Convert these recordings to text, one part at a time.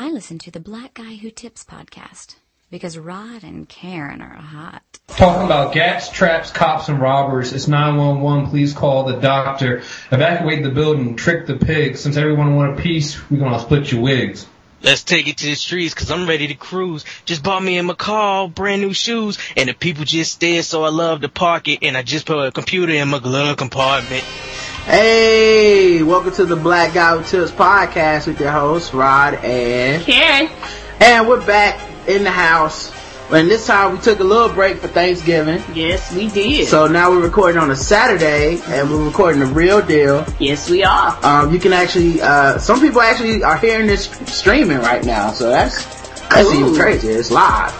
I listen to the Black Guy Who Tips podcast because Rod and Karen are hot. Talking about gats, traps, cops, and robbers. It's 911. Please call the doctor. Evacuate the building. Trick the pigs. Since everyone want a piece, we're gonna split your wigs. Let's take it to the streets cause I'm ready to cruise. Just bought me a McCall, brand new shoes, and the people just stare so I love to park it, and I just put a computer in my glove compartment. Hey, welcome to the Black Guy Who Tips podcast with your host, Rod and Karen. And we're back in the house. And this time we took a little break for Thanksgiving. Yes, we did. So now we're recording on a Saturday and we're recording the real deal. yes, we are. Um, you can actually, uh, some people actually are hearing this streaming right now. So that's, that's Ooh. even crazy. It's live.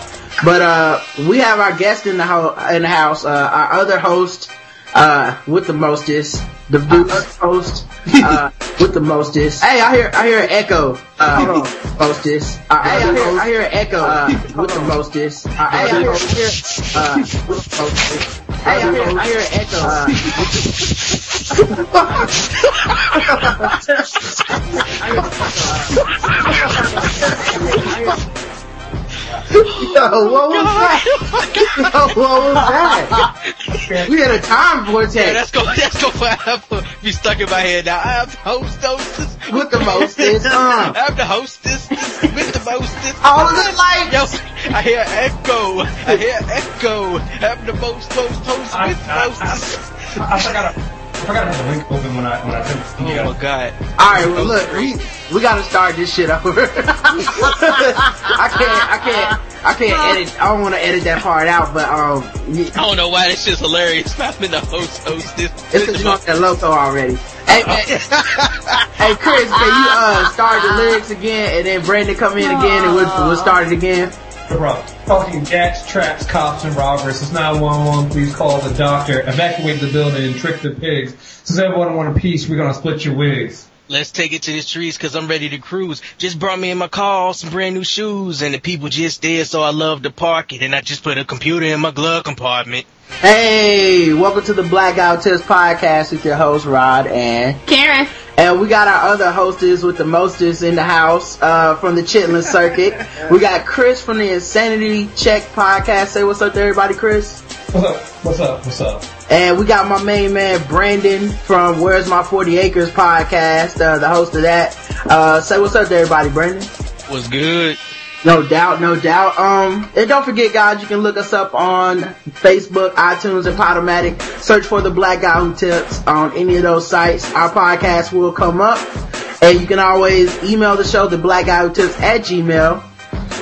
But, uh, we have our guest in the, ho- in the house, uh, our other host, uh, with the mostest, the dude host, uh, with the mostest. Hey, I hear, I hear an echo, uh, mostest. Uh, hey, I hear, I hear an echo, uh, with the mostest. Uh, hey, I hear, I hear, uh, with the mostest. Hey, I hear, I hear an echo, uh, Yo, what was that? Yo, what was that? We had a time Yeah, vortex that's go, that's go forever. Be stuck in my head now. I have the host, hostess. with the mostest. I Uh, have the hostess with the mostest. all of the lights. Yo, I hear echo. I hear echo. I have the most, most, host I, with the I, mostest. I, I forgot. I, I forgot to have the link open when I when I sent this to you Oh guys. my god. All right, well look, we we gotta start this shit over. I can't, I can't, I can't edit. I don't want to edit that part out, but um, y- I don't know why this shit's hilarious. I've been the host, host this. it's because you know that logo already. Hey, man. hey, Kriss, can you uh start the lyrics again, and then Brandon come in again, and we'll we'll start it again. Problem. Talking gats, traps, cops, and robbers. It's 911. Please call the doctor. Evacuate the building and trick the pigs. Since everyone want a piece, we're gonna split your wigs. Let's take it to the streets cause I'm ready to cruise. Just brought me in my car some brand new shoes and the people just there so I love to park it and I just put a computer in my glove compartment. Hey, welcome to the Blackout Test podcast with your host Rod and Karen. and we got our other hostess with the mostest in the house uh, from the Chitlin Circuit. We got Kriss from the Insanity Check podcast. Say what's up to everybody, Kriss. What's up? What's up? What's up? And we got my main man Brandon from Where's My 40 Acres podcast, uh, the host of that. Uh, say what's up to everybody, Brandon. What's good. No doubt, no doubt. Um, and don't forget, guys, you can look us up on Facebook, iTunes, and Podomatic. Search for the Black Guy Who Tips on any of those sites. Our podcast will come up, and you can always email the show, the Black Guy Who Tips at Gmail.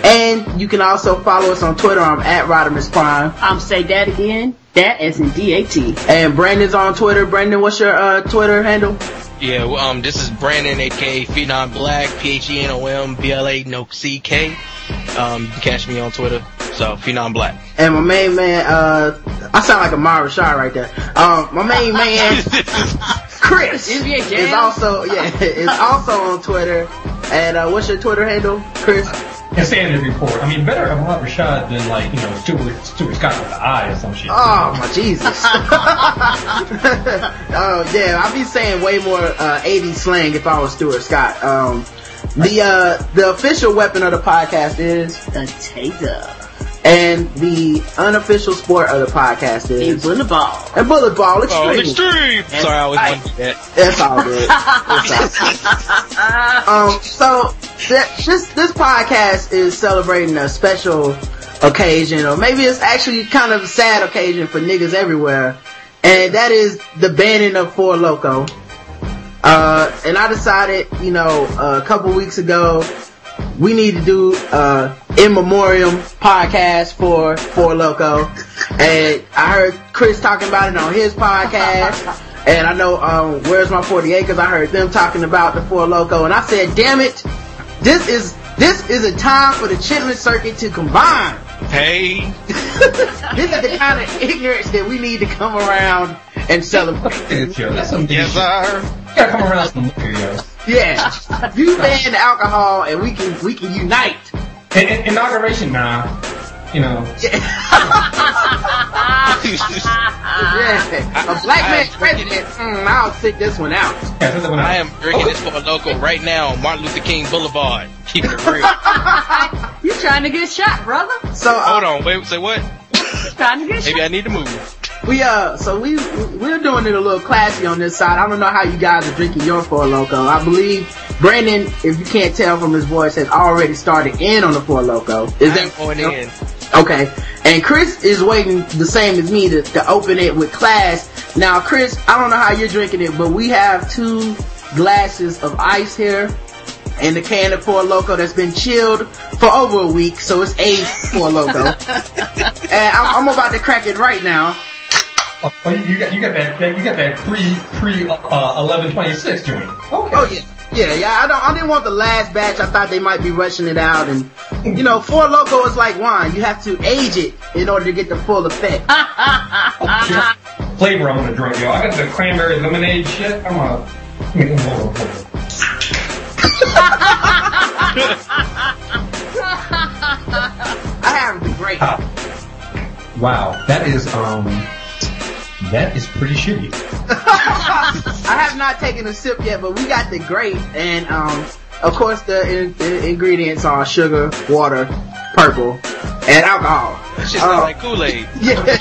And you can also follow us on Twitter. I'm at Rodimus Prime, I'm say that again. That as in D-A-T. and Brandon's on Twitter. Brandon, what's your uh, Twitter handle? Yeah, well, um, this is Brandon, aka Phenom Blak, P-H-E-N-O-M-B-L-A, no C-K. Um, you can catch me on Twitter, so Phenom Blak. And my main man, uh, I sound like Ahmad Rashad right there. Um, my main man, Kriss, NBA is also, yeah, is also on Twitter. And, uh, what's your Twitter handle, Kriss? Insanity report. I mean, better Ahmad Rashad than like you know Stuart Stuart Scott with the eye or some shit. Oh, my Jesus. oh, yeah, I'd be saying way more, uh, 80 slang if I was Stuart Scott. Um, the, uh, the official weapon of the podcast is, The taser. And the unofficial sport of the podcast The is, bullet ball. and bullet ball extreme. Oh, extreme! Sorry, I always wanted that. It's all good. It's all um, so th- this this podcast is celebrating a special occasion, or maybe it's actually kind of a sad occasion for niggas everywhere, and that is the banning of Four Loko. Uh, and I decided, you know, a couple weeks ago, we need to do uh in memoriam podcast for Four Loko, and I heard Chris talking about it on his podcast, and I know um where's my 40 acres. I heard them talking about the Four Loko, and I said, damn it, this is this is a time for the chitlin circuit to combine. Hey, This is the kind of ignorance that we need to come around and celebrate. It's, yo, that's some yes shit. sir. You gotta come around some liquor, yo. Yeah, you ban alcohol, and we can we can unite. In, in, inauguration now, you know. Yeah, a black I- man I- president. Mm, I'll sit this one out. Yeah, sit that one out. I am drinking this for a local right now on Martin Luther King Boulevard. Keeping it real. You trying to get shot, brother? So uh, Hold on, wait, say what? Trying to get Maybe shot. I need to move. We uh, so we we're doing it a little classy on this side. I don't know how you guys are drinking your Four Loko. I believe Brandon, if you can't tell from his voice, has already started in on the Four Loko. Is I'm that going in. Okay. And Kriss is waiting the same as me to, to open it with class. Now, Kriss, I don't know how you're drinking it, but we have two glasses of ice here and the can of Four Loko that's been chilled for over a week, so it's aged Four Loko. and I'm, I'm about to crack it right now. Oh, you you got you got that, that you got that pre pre uh, eleven twenty six joint. Okay. Oh yeah. Yeah, yeah, I don't, I didn't want the last batch. I thought they might be rushing it out and, you know, Four Loko is like wine. You have to age it in order to get the full effect. Flavor I'm gonna drink, yo. I got the cranberry lemonade shit. I'm gonna. On, hold. I have the great. Wow, that is um, that is pretty shitty. I have not taken a sip yet, but we got the grape, and um, of course the, in, the ingredients are sugar, water, purple, and alcohol. It's just Uh, like Kool-Aid. Yeah.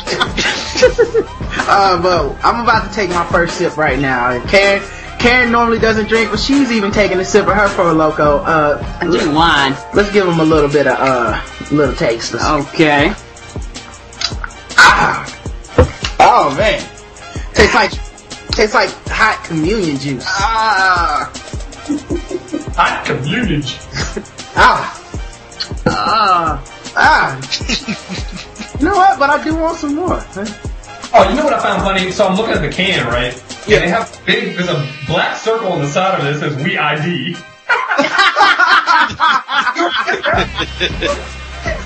uh, but I'm about to take my first sip right now. And Karen, Karen normally doesn't drink, but she's even taking a sip of her Pro Loco. Uh, I drink wine. let's give them a little bit of uh, little taste. Let's- Okay. Oh man, tastes like tastes like hot communion juice. Ah. Hot community. Ah. Ah. Ah. you know what? But I do want some more. huh? Oh, you know what I found funny? So I'm looking at the can, right? Yeah. Yeah. They have big. There's a black circle on the side of it that says "We ID."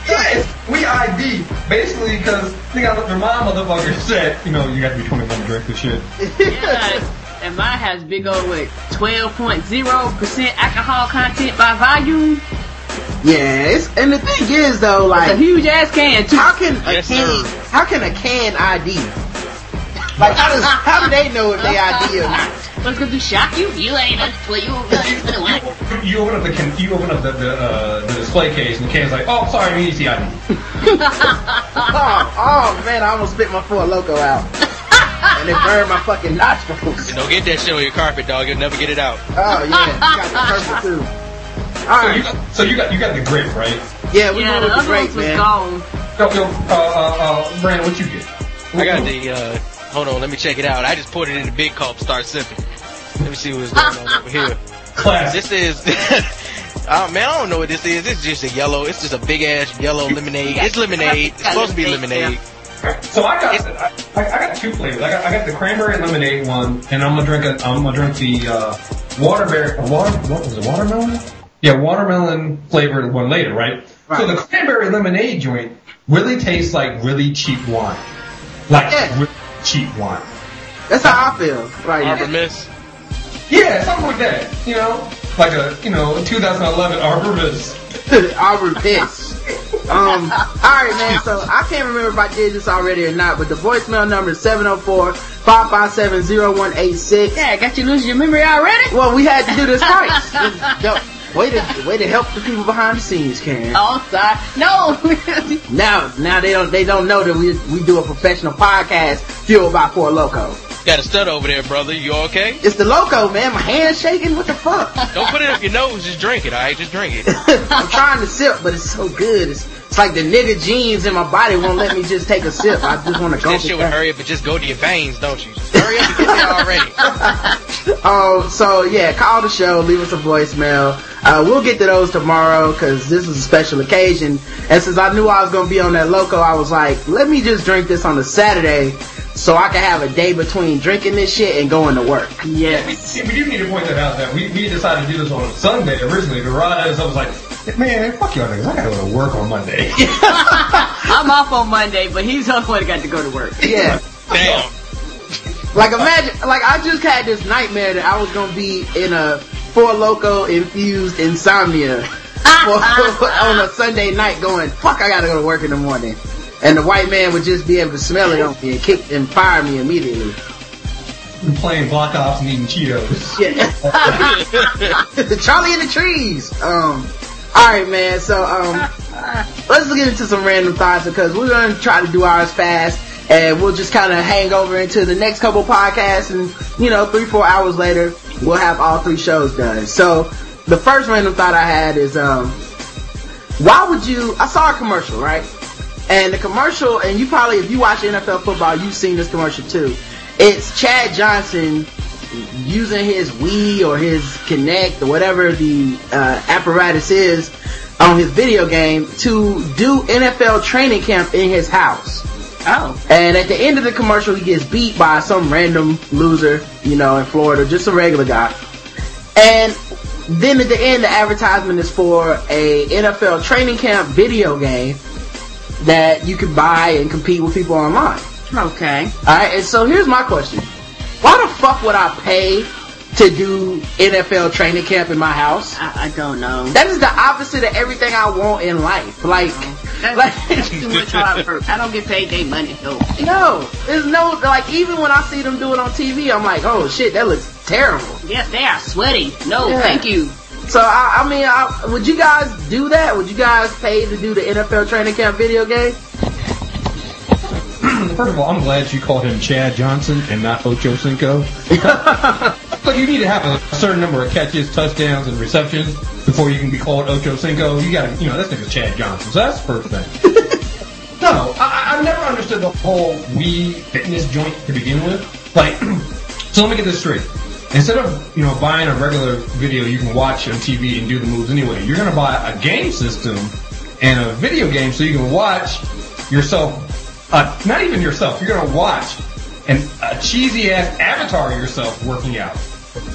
Yes, we ID. Basically, because they got their mom motherfucker said, you know, you got to be 21 to drink this shit. Yeah. And mine has big old like 12.0% alcohol content by volume. Yes, and the thing is though, like It's a huge ass can too. how can a Yes, can, sir. how can a can ID? Like, how does, how do they know if they ID or not? What's gonna shock you? You ain't a well, you ain't gonna want. You open up the can, you open up the the, uh, the display case, and the can's like, oh, sorry, we need to see ID. Oh, oh man, I almost spit my Four Loko out. and it burned my fucking nostrils. Don't get that shit on your carpet, dog. You'll never get it out. Oh yeah, you got the purple too. So you Alright, got, so you got you got the grape, right? yeah, we Yeah, went the with the other grape, ones was man. gone. Yo, yo, uh, uh, uh, Brandon, what you get? I got the, uh, hold on, let me check it out. I just poured it in the big cup, start sipping. Let me see what's going on over here. This is, uh, man, I don't know what this is. It's just a yellow, it's just a big ass yellow lemonade. It's lemonade. It's supposed to be lemonade. So I got I, I got two flavors. I got I got the cranberry lemonade one, and I'm gonna drink a, I'm gonna drink the uh, waterberry water what was it watermelon? Yeah, watermelon flavored one later, right? right? So the cranberry lemonade joint really tastes like really cheap wine, like Yeah. really cheap wine. That's how I feel right Arbor now. Mist. Yeah, something like that. You know, like a you know 2011 Arbor Mist. Um, alright man, so I can't remember if I did this already or not, but the voicemail number is 704-557-0186. Yeah, I got you losing your memory already? Well, we had to do this twice. No, way to, way to help the people behind the scenes, Karen. Oh, sorry. No. Now, now they don't, they don't know that we, we do a professional podcast fueled by Four Loko. Got a stud over there, brother. You okay? It's the Loko, man. My hand's shaking. What the fuck? Don't put it up your nose. Just drink it, alright? Just drink it. I'm trying to sip, but it's so good. It's, it's like the nigga jeans in my body won't let me just take a sip. I just want to go. That shit would hurry up and just go to your veins, don't you? Just hurry up and get there already. Um, so yeah, call the show, leave us a voicemail. Uh, we'll get to those tomorrow because this is a special occasion. And since I knew I was gonna be on that Loko, I was like, let me just drink this on a Saturday so I can have a day between drinking this shit and going to work. We, yes. we do need to point that out that we, we decided to do this on Sunday originally. The Rod I was like, man, fuck y'all niggas. I gotta go to work on Monday. I'm off on Monday, but he's the only one that got to go to work. Yeah. Damn. Like imagine, like I just had this nightmare that I was gonna be in a Four Loko infused insomnia for, on a Sunday night, going fuck, I gotta go to work in the morning. And the white man would just be able to smell it on me and kick and fire me immediately. I'm playing Black Ops and eating Cheetos. Yeah. Charlie in the trees. Um, alright man, so um, let's get into some random thoughts because we're gonna try to do ours fast and we'll just kind of hang over into the next couple podcasts and, you know, three, four hours later, we'll have all three shows done. So, the first random thought I had is, um, why would you, I saw a commercial, right? And the commercial, and you probably, if you watch NFL football, you've seen this commercial too. It's Chad Johnson using his Wii or his Kinect or whatever the uh, apparatus is on his video game to do NFL training camp in his house. Oh. And at the end of the commercial, he gets beat by some random loser, you know, in Florida, just a regular guy. And then at the end, the advertisement is for a NFL training camp video game that you can buy and compete with people online. Okay. Alright, and so here's my question. Why the fuck would I pay to do NFL training camp in my house? I, I don't know. That is the opposite of everything I want in life. Like, That's like, too much hard work. I don't get paid their money though. no, there's no, like, even when I see them do it on TV, I'm like, oh shit, that looks terrible. Yes, they are sweaty. No, Yeah. thank you. So, I, I mean, I, would you guys do that? Would you guys pay to do the NFL training camp video game? First of all, I'm glad you called him Chad Johnson and not Ocho Cinco. but you need to have a certain number of catches, touchdowns, and receptions before you can be called Ocho Cinco. You gotta, you know, that's nigga's Chad Johnson. So that's the first thing. no, I, I never understood the whole Wii fitness joint to begin with. Like, so let me get this straight. Instead of, you know, buying a regular video you can watch on TV and do the moves anyway, you're gonna buy a game system and a video game so you can watch yourself uh, not even yourself. You're gonna watch an, a cheesy ass avatar of yourself working out.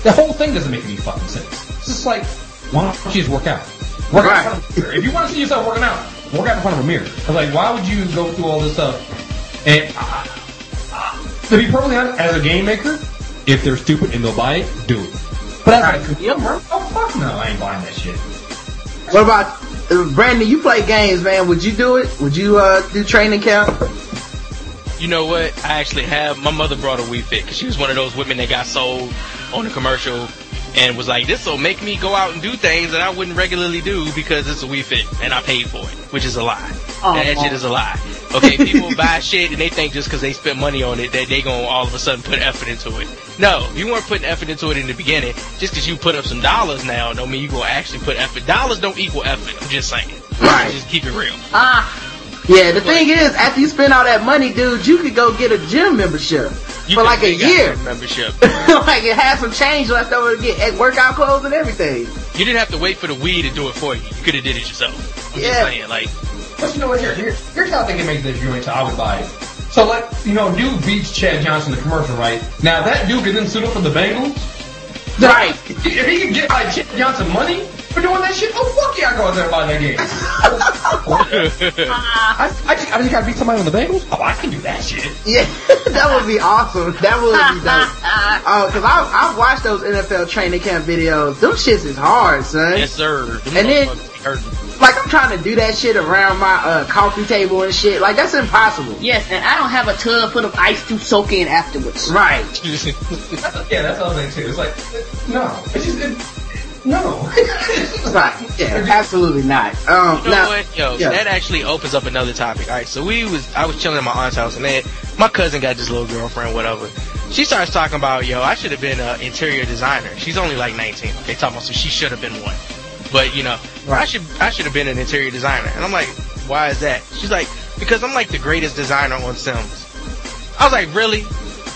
The whole thing doesn't make any fucking sense. It's just like, why don't you just work out? Work out in front of a mirror. If you want to see yourself working out, work out in front of a mirror. It's like, why would you go through all this stuff? And uh, uh, to be perfectly honest, as a game maker, if they're stupid and they'll buy it, do it. But as a consumer, oh fuck no, I ain't buying that shit. What about, uh, Brandon, you play games, man. Would you do it? Would you, uh, do training camp? You know what? I actually have. My mother brought a Wii Fit because she was one of those women that got sold on the commercial and was like, "This will make me go out and do things that I wouldn't regularly do because it's a Wii Fit and I paid for it," which is a lie. That shit is a lie. Okay, people buy shit and they think just because they spent money on it that they gonna all of a sudden put effort into it. No, you weren't putting effort into it in the beginning. Just because you put up some dollars now, don't mean you gonna actually put effort. Dollars don't equal effort. I'm just saying. Right. Just keep it real. Ah, Yeah, the thing is, after you spend all that money, dude, you could go get a gym membership You for like a year. membership. like it has some change left over to get workout clothes and everything. You didn't have to wait for the Wii to do it for you. You could have did it yourself. I'm Yeah. just saying, like, But you know what? Here, here, here's how I think it makes this joint. So I would buy it. So like, you know, dude beats Chad Johnson in the commercial, right? Now that dude can then suit up for the Bengals. Right. If he can get like Chad Johnson money for doing that shit, oh fuck yeah, I go out there and buy that game. I, I, just, I just gotta beat somebody on the Bengals. Oh, I can do that shit. Yeah, that would be awesome. That would be dope. Oh, cause I I've watched those NFL training camp videos. Them shits is hard, son. yes sir. Them And then- motherfuckers be hurting. Like I'm trying to do that shit around my uh, coffee table and shit. Like that's impossible. yes, and I don't have a tub full of ice to soak in afterwards. Right. Yeah, that's all they too. It's like, no, it's just, it, no. Right. Yeah. Absolutely not. Um. You know now, what? Yo, yeah. that actually opens up another topic. Alright, so we was I was chilling at my aunt's house and then my cousin got this little girlfriend, whatever. She starts talking about, yo, I should have been an interior designer. She's only like 19. Okay, talking about so she should have been one. But you know, I should I should have been an interior designer. And I'm like, why is that? She's like, because I'm like the greatest designer on Sims. I was like, really?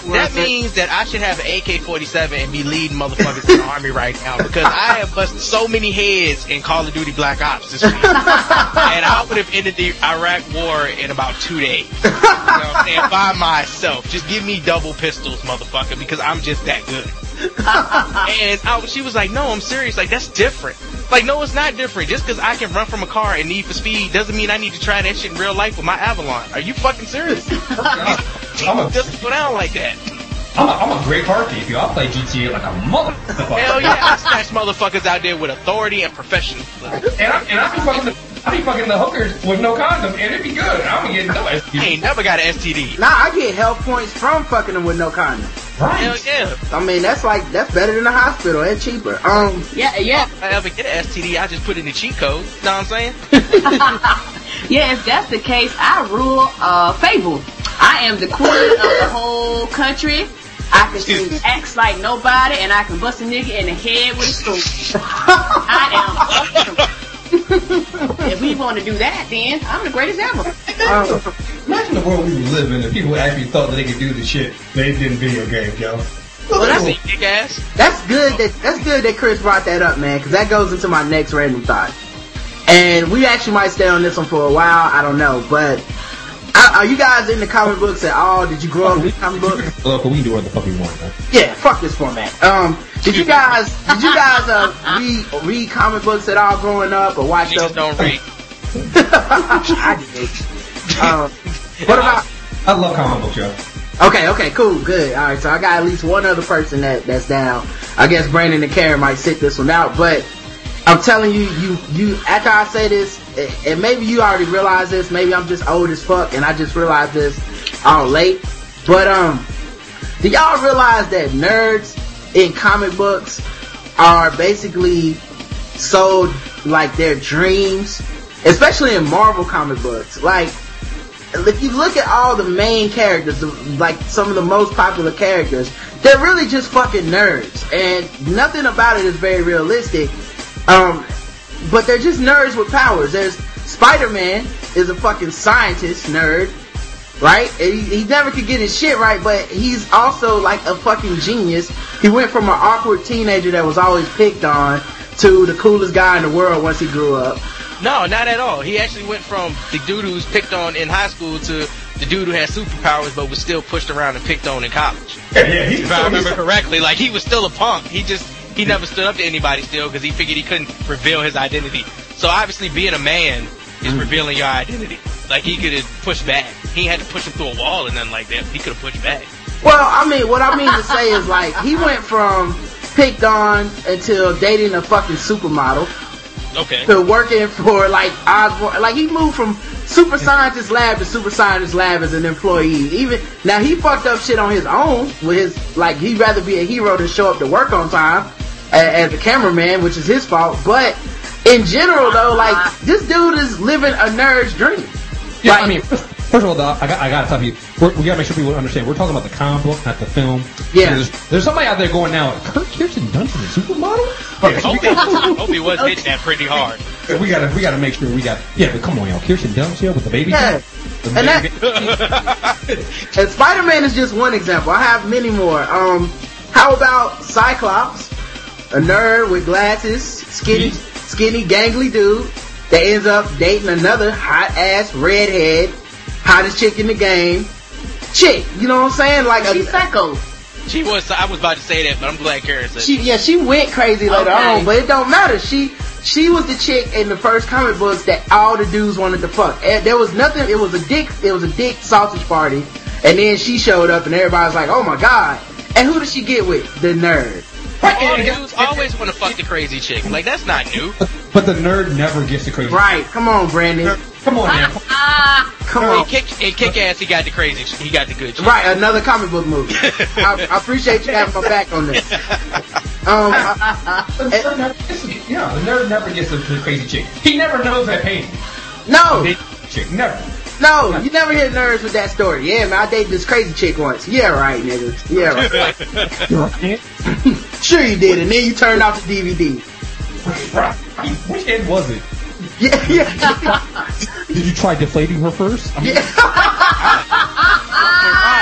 That means that I should have an AK-47 and be leading motherfuckers in the army right now because I have busted so many heads in Call of Duty Black Ops this week. and I would have ended the Iraq war in about two days. You know what I'm saying? By myself. Just give me double pistols, motherfucker, because I'm just that good. and I, she was like, no, I'm serious. Like, that's different. Like, no, it's not different. Just because I can run from a car and need for speed doesn't mean I need to try that shit in real life with my Avalon. Are you fucking serious? I'm a, doesn't go down like that. I'm a, I'm a great car thief. Yo, I play GTA like a motherfucker. Hell yeah, I snatch motherfuckers out there with authority and professionalism. And I, and I be fucking, I be fucking the hookers with no condom, and it'd be good. I'm getting no I STD. ain't never got an STD. Nah, I get health points from fucking them with no condom. Hell yeah. I mean, that's like, that's better than the hospital and cheaper. Um, Yeah, yeah, If I ever get an STD, I just put in the cheat code. You know what I'm saying? yeah. If that's the case, I rule uh Fable. I am the queen of the whole country. I can sing X like nobody, and I can bust a nigga in the head with a spoon. I am awesome. If we want to do that, then I'm the greatest ever. um, Imagine the world we would live in if people actually thought that they could do the shit they did in video games, yo. Well, that's See, kick ass. That's good that that's good that Kriss brought that up, man, because that goes into my next random thought. And we actually might stay on this one for a while. I don't know, but are, are you guys in the comic books at all? Did you grow up with comic books? Look, we can do what the fuck we want, man. Yeah, fuck this format. Um, did you guys did you guys uh, read read comic books at all growing up or watch Niggas them? don't read. I did. Um, what about? I love comic books, yo. Okay, okay, cool, good. All right, so I got at least one other person that that's down. I guess Brandon and Karen might sit this one out, but I'm telling you, you, you. After I say this, and maybe you already realize this, maybe I'm just old as fuck, and I just realized this all late. But um, do y'all realize that nerds in comic books are basically sold like their dreams, especially in Marvel comic books, like if you look at all the main characters, like some of the most popular characters, they're really just fucking nerds, and nothing about it is very realistic. Um, but they're just nerds with powers. There's Spider-Man is a fucking scientist nerd, right? He, he never could get his shit right, but he's also like a fucking genius. He went from an awkward teenager that was always picked on to the coolest guy in the world once he grew up. No, not at all. He actually went from the dude who was picked on in high school to the dude who had superpowers but was still pushed around and picked on in college. Yeah, yeah. He's, If I remember correctly, like he was still a punk. He just he never stood up to anybody still because he figured he couldn't reveal his identity. So obviously, being a man is mm. revealing your identity. Like he could have pushed back. He had to push him through a wall and then like that. He could have pushed back. Well, I mean, what I mean to say is like he went from picked on until dating a fucking supermodel Okay. to working for like Osborn. Like he moved from super scientist lab to super scientist lab as an employee. Even now, he fucked up shit on his own with his like he'd rather be a hero than show up to work on time as a cameraman, which is his fault. But in general, though, like this dude is living a nerd's dream. Yeah, Like- I mean, first, first of all, though, I got, I gotta tell you, we're, we gotta make sure people understand. We're talking about the comic book, not the film. Yeah. There's, there's somebody out there going now, Kurt Kirsten Dunst is a supermodel? Yeah, so we, gotta, Hope he was hitting that pretty hard. we gotta, we gotta make sure we got, yeah, but come on, yo, Kirsten Dunst, yo, with the baby. Yeah. The And baby- And Spider-Man is just one example. I have many more. Um, how about Cyclops, a nerd with glasses, skinny, skinny, gangly dude that ends up dating another hot ass redhead, hottest chick in the game, chick. You know what I'm saying? Like a, She's psycho. She was. I was about to say that, but I'm glad Karen said. she, yeah, she went crazy later Okay. on, but it don't matter. She, she was the chick in the first comic books that all the dudes wanted to fuck. And there was nothing. It was a dick. It was a dick sausage party, and then she showed up, and everybody's like, "Oh my god!" And who did she get with? The nerd. Right, All dudes always want to fuck the crazy chick. Like that's not new. but the nerd never gets the crazy. Right. Come on, Brandon. Come on, man. Come In on. kick, in kick ass, he got the crazy. He got the good chick. Right. Another comic book movie. I, I appreciate you having my back on this. Um. I- The uh, uh, nerd uh, never gets the, yeah, the nerd never gets the, the crazy chick. He never knows that pain. no. Chick, never. No, you never hear nerds with that story. Yeah, man, I dated this crazy chick once. Yeah, right, nigga. Yeah, right. You're. Sure you did, and then you turned off the DVD. Which end was it? Yeah, yeah, Did you try deflating her first? I mean, yeah.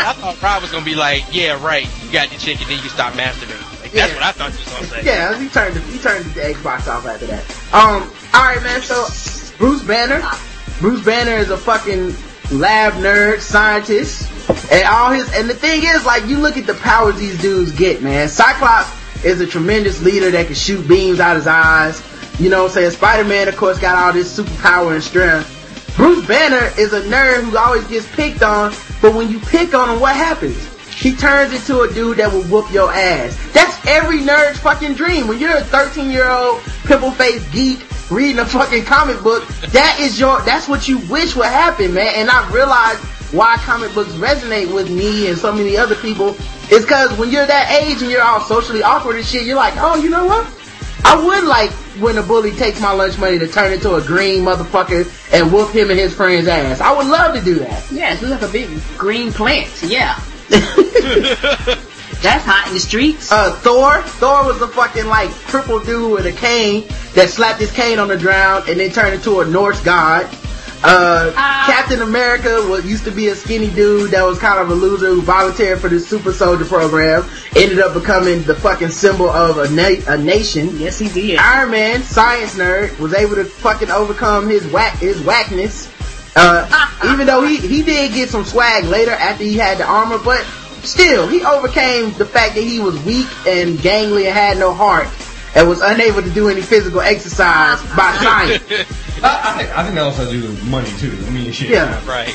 I thought Rob was gonna be like, "Yeah, right. You got the chick, and then you stop masturbating." Like that's what I thought you was gonna say. Yeah, he turned the, he turned the Xbox off after that. Um, all right, man. So Bruce Banner, Bruce Banner is a fucking lab nerd scientist, and all his and the thing is, like, you look at the powers these dudes get, man. Cyclops is a tremendous leader that can shoot beams out his eyes. You know what I'm saying? Spider-Man, of course, got all this superpower and strength. Bruce Banner is a nerd who always gets picked on, but when you pick on him, what happens? He turns into a dude that will whoop your ass. That's every nerd's fucking dream. When you're a 13 year old pimple faced geek reading a fucking comic book, that is your, that's what you wish would happen, man. And I realized why comic books resonate with me and so many other people is cause when you're that age and you're all socially awkward and shit, you're like, oh, you know what? I would like when a bully takes my lunch money to turn into a green motherfucker and whoop him and his friend's ass. I would love to do that. Yeah, it's like a big green plant. Yeah. That's hot in the streets. Uh, Thor, Thor was a fucking like crippled dude with a cane that slapped his cane on the ground and then turned into a Norse god. Uh, Ah. Captain America was used to be a skinny dude that was kind of a loser who volunteered for the super soldier program. Ended up becoming the fucking symbol of a, na- a nation. yes, he did. Iron Man, science nerd, was able to fucking overcome his whack his whackness. Uh, even though he he did get some swag later after he had the armor, but still he overcame the fact that he was weak and gangly and had no heart and was unable to do any physical exercise by science. I, I, think, I think that also has to do with money too. I mean, shit. Yeah. Right.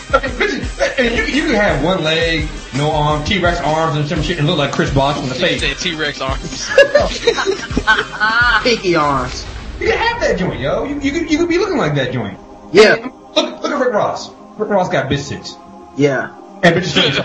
And you, you can have one leg, no arm, T-Rex arms and some shit and look like Chris Bosh in the He face. T-Rex arms. Pinky arms. You can have that joint, yo. You, you, could, you could be looking like that joint. Yeah, Look, look at Rick Ross. Rick Ross got bitch tits. yeah. And bitches tits.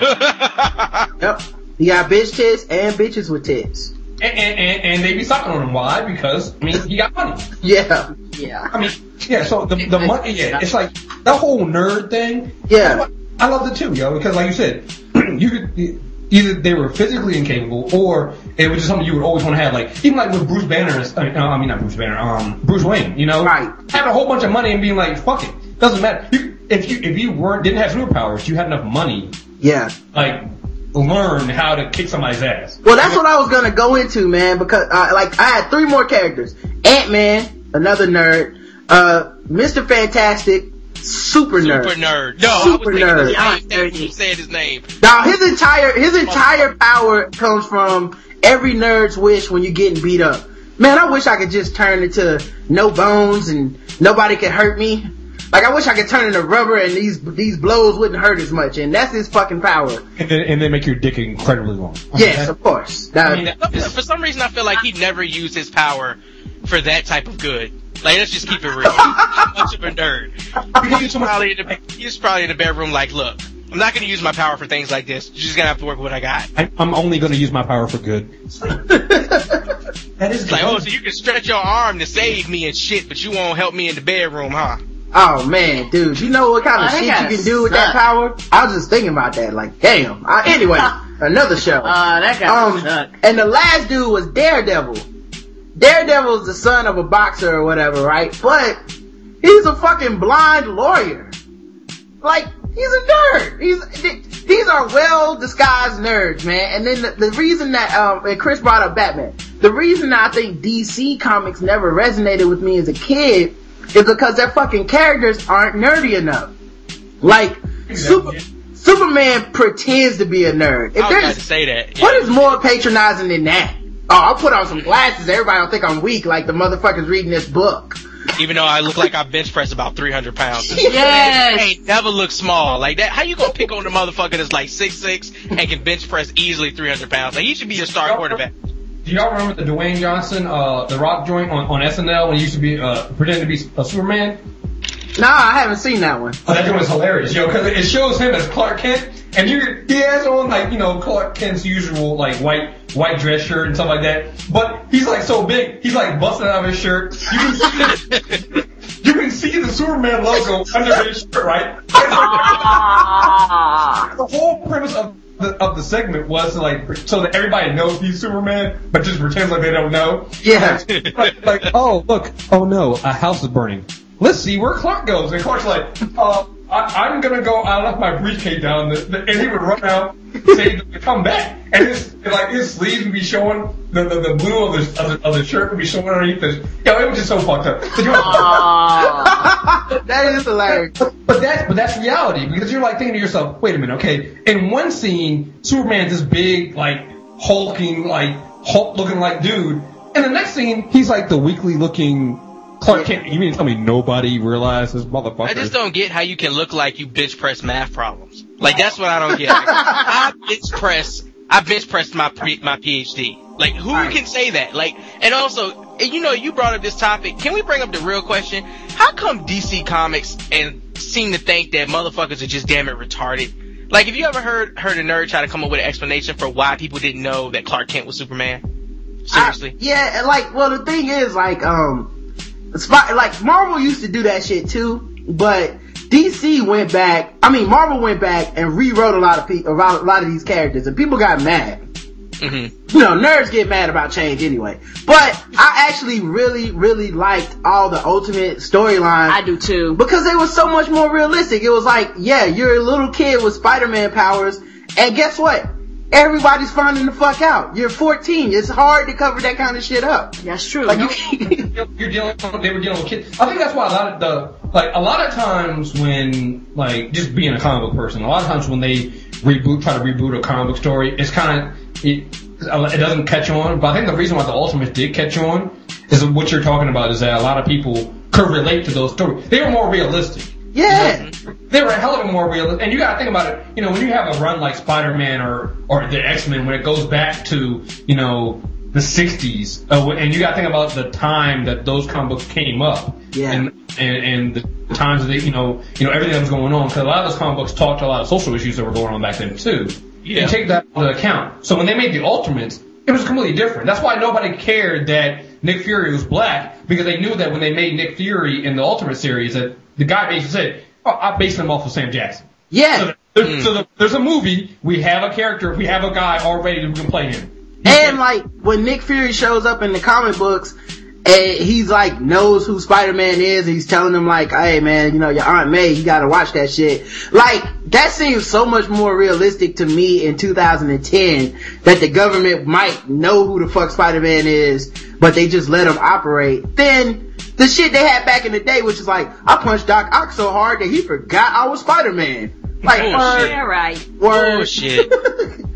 Yep. He got bitch tits and bitches with tits. and, and, and, and they be sucking on him. Why? Because, I mean, he got money. Yeah. Yeah. I mean, yeah, so the, the money, yeah, it's like, that whole nerd thing. Yeah. I love it too, yo, because like you said, you could, either they were physically incapable, or it was just something you would always want to have, like, even like with Bruce Banner, I mean, I mean not Bruce Banner, um, Bruce Wayne, you know? Right. Having a whole bunch of money and being like, fuck it. Doesn't matter. You, if you, if you weren't, didn't have superpowers, you had enough money, Yeah. like, learn how to kick somebody's ass. Well, that's what I was gonna go into, man, because, uh, like, I had three more characters. Ant-Man, another nerd, uh, Mr. Fantastic, super nerd. Super nerd. No, Super I was thinking nerd. the same thing. You said his name. Now, his entire, his entire power comes from every nerd's wish when you're getting beat up. Man, I wish I could just turn into no bones and nobody could hurt me. Like, I wish I could turn into rubber and these, these blows wouldn't hurt as much, and that's his fucking power. And then, and then make your dick incredibly long. Yes, of course. Now, I mean, For some reason, I feel like he never used his power for that type of good. Like, let's just keep it real. He's much of a nerd. He's probably in the, he's probably in the bedroom like, look, I'm not gonna use my power for things like this. You're just gonna have to work with what I got. I, I'm only going to use my power for good. that is like, oh, so you can stretch your arm to save me and shit, but you won't help me in the bedroom, huh? Oh man, dude, you know what kind of Oh, shit you can do with that power? I was just thinking about that, like, damn. Uh, anyway, another show. Uh, that guy um, suck. and the last dude was Daredevil. Daredevil's the son of a boxer or whatever, right? But he's a fucking blind lawyer. Like, he's a nerd. He's, th- these are well disguised nerds, man. And then the, the reason that, um, and Kriss brought up Batman. The reason I think DC comics never resonated with me as a kid is because their fucking characters aren't nerdy enough. Like, Super, Superman pretends to be a nerd. If I was about to say that. what is more patronizing than that? Oh, I'll put on some glasses. Everybody will think I'm weak, like the motherfuckers reading this book. Even though I look like I bench press about 300 pounds. Yes. ain't never look small like that. How you gonna pick on the motherfucker that's like six six and can bench press easily 300 pounds? Like he should be a star quarterback. Do y'all remember the Dwayne Johnson, uh, the Rock joint on, on SNL when he used to be, uh, pretend to be a Superman? Nah, I haven't seen that one. Oh, that joint was hilarious, yo, cause it shows him as Clark Kent, and you, he has on like, you know, Clark Kent's usual, like, white, white dress shirt and stuff like that, but he's like so big, he's like busting out of his shirt. You can see the, you can see the Superman logo under his shirt, right? The whole premise of the, of the segment was to like so that everybody knows he's Superman, but just pretends like they don't know. Yeah. like, like, oh look, oh no, a house is burning. Let's see where Clark goes. And Clark's like, uh, I, I'm gonna go. I left my briefcase down, the, the, and he would run out, say to come back, and his like his sleeves would be showing the the, the blue of the, of the of the shirt would be showing underneath the. Yeah, it was just so fucked up. But, you're like, that is hilarious. but, but that's but that's reality because you're like thinking to yourself, wait a minute, okay. In one scene, Superman's this big, like hulking, like Hulk looking like dude, and the next scene, he's like the weakly looking Clark Kent. You mean to tell me nobody realized this motherfucker? I just don't get how you can look like you bench press math problems. Like that's what I don't get. Like, I bench press I bench pressed my pre- my PhD. Like, who Right. can say that? Like, and also, and you know, you brought up this topic. Can we bring up the real question? How come DC Comics and seem to think that motherfuckers are just damn it retarded? Like, have you ever heard heard a nerd try to come up with an explanation for why people didn't know that Clark Kent was Superman? Seriously. I- yeah, like, well, the thing is, like, um, Spot, like Marvel used to do that shit too, but DC went back. I mean, Marvel went back and rewrote a lot of people, a lot, a lot of these characters, and people got mad. hmm You know, nerds get mad about change anyway. But I actually really, really liked all the Ultimate storylines. I do too. because it was so much more realistic. It was like, yeah, you're a little kid with Spider-Man powers, and guess what? Everybody's finding the fuck out. You're 14. It's hard to cover that kind of shit up. That's true. Like you, You're dealing. With they were dealing with kids. I think that's why a lot of the like a lot of times when like just being a comic book person, a lot of times when they reboot, try to reboot a comic book story, it's kind of it, it doesn't catch on. But I think the reason why the Ultimates did catch on is what you're talking about is that a lot of people could relate to those stories. They were more realistic. Yeah. They were a hell of a more realistic. And you gotta think about it, you know, when you have a run like Spider-Man or, or the X-Men, when it goes back to, you know, the 60s, uh, and you gotta think about the time that those comic books came up. Yeah. And, and, and the times that they, you know, you know, everything that was going on, because a lot of those comic books talked to a lot of social issues that were going on back then too. Yeah. You take that into account. So when they made the Ultimates, it was completely different. That's why nobody cared that Nick Fury was black, because they knew that when they made Nick Fury in the Ultimate series, that the guy basically said, oh, I based him off of Sam Jackson. So, Yeah. there- mm. so the, there's a movie, we have a character, we have a guy already who can play him. And like when Nick Fury shows up in the comic books, and he's like knows who Spider-Man is, and he's telling him like, "Hey man, you know your Aunt May, you gotta watch that shit." Like that seems so much more realistic to me in 2010 that the government might know who the fuck Spider-Man is, but they just let him operate. Then the shit they had back in the day, which is like, I punched Doc Ock so hard that he forgot I was Spider-Man. Like, Bullshit. word, Yeah, right. word. Bullshit.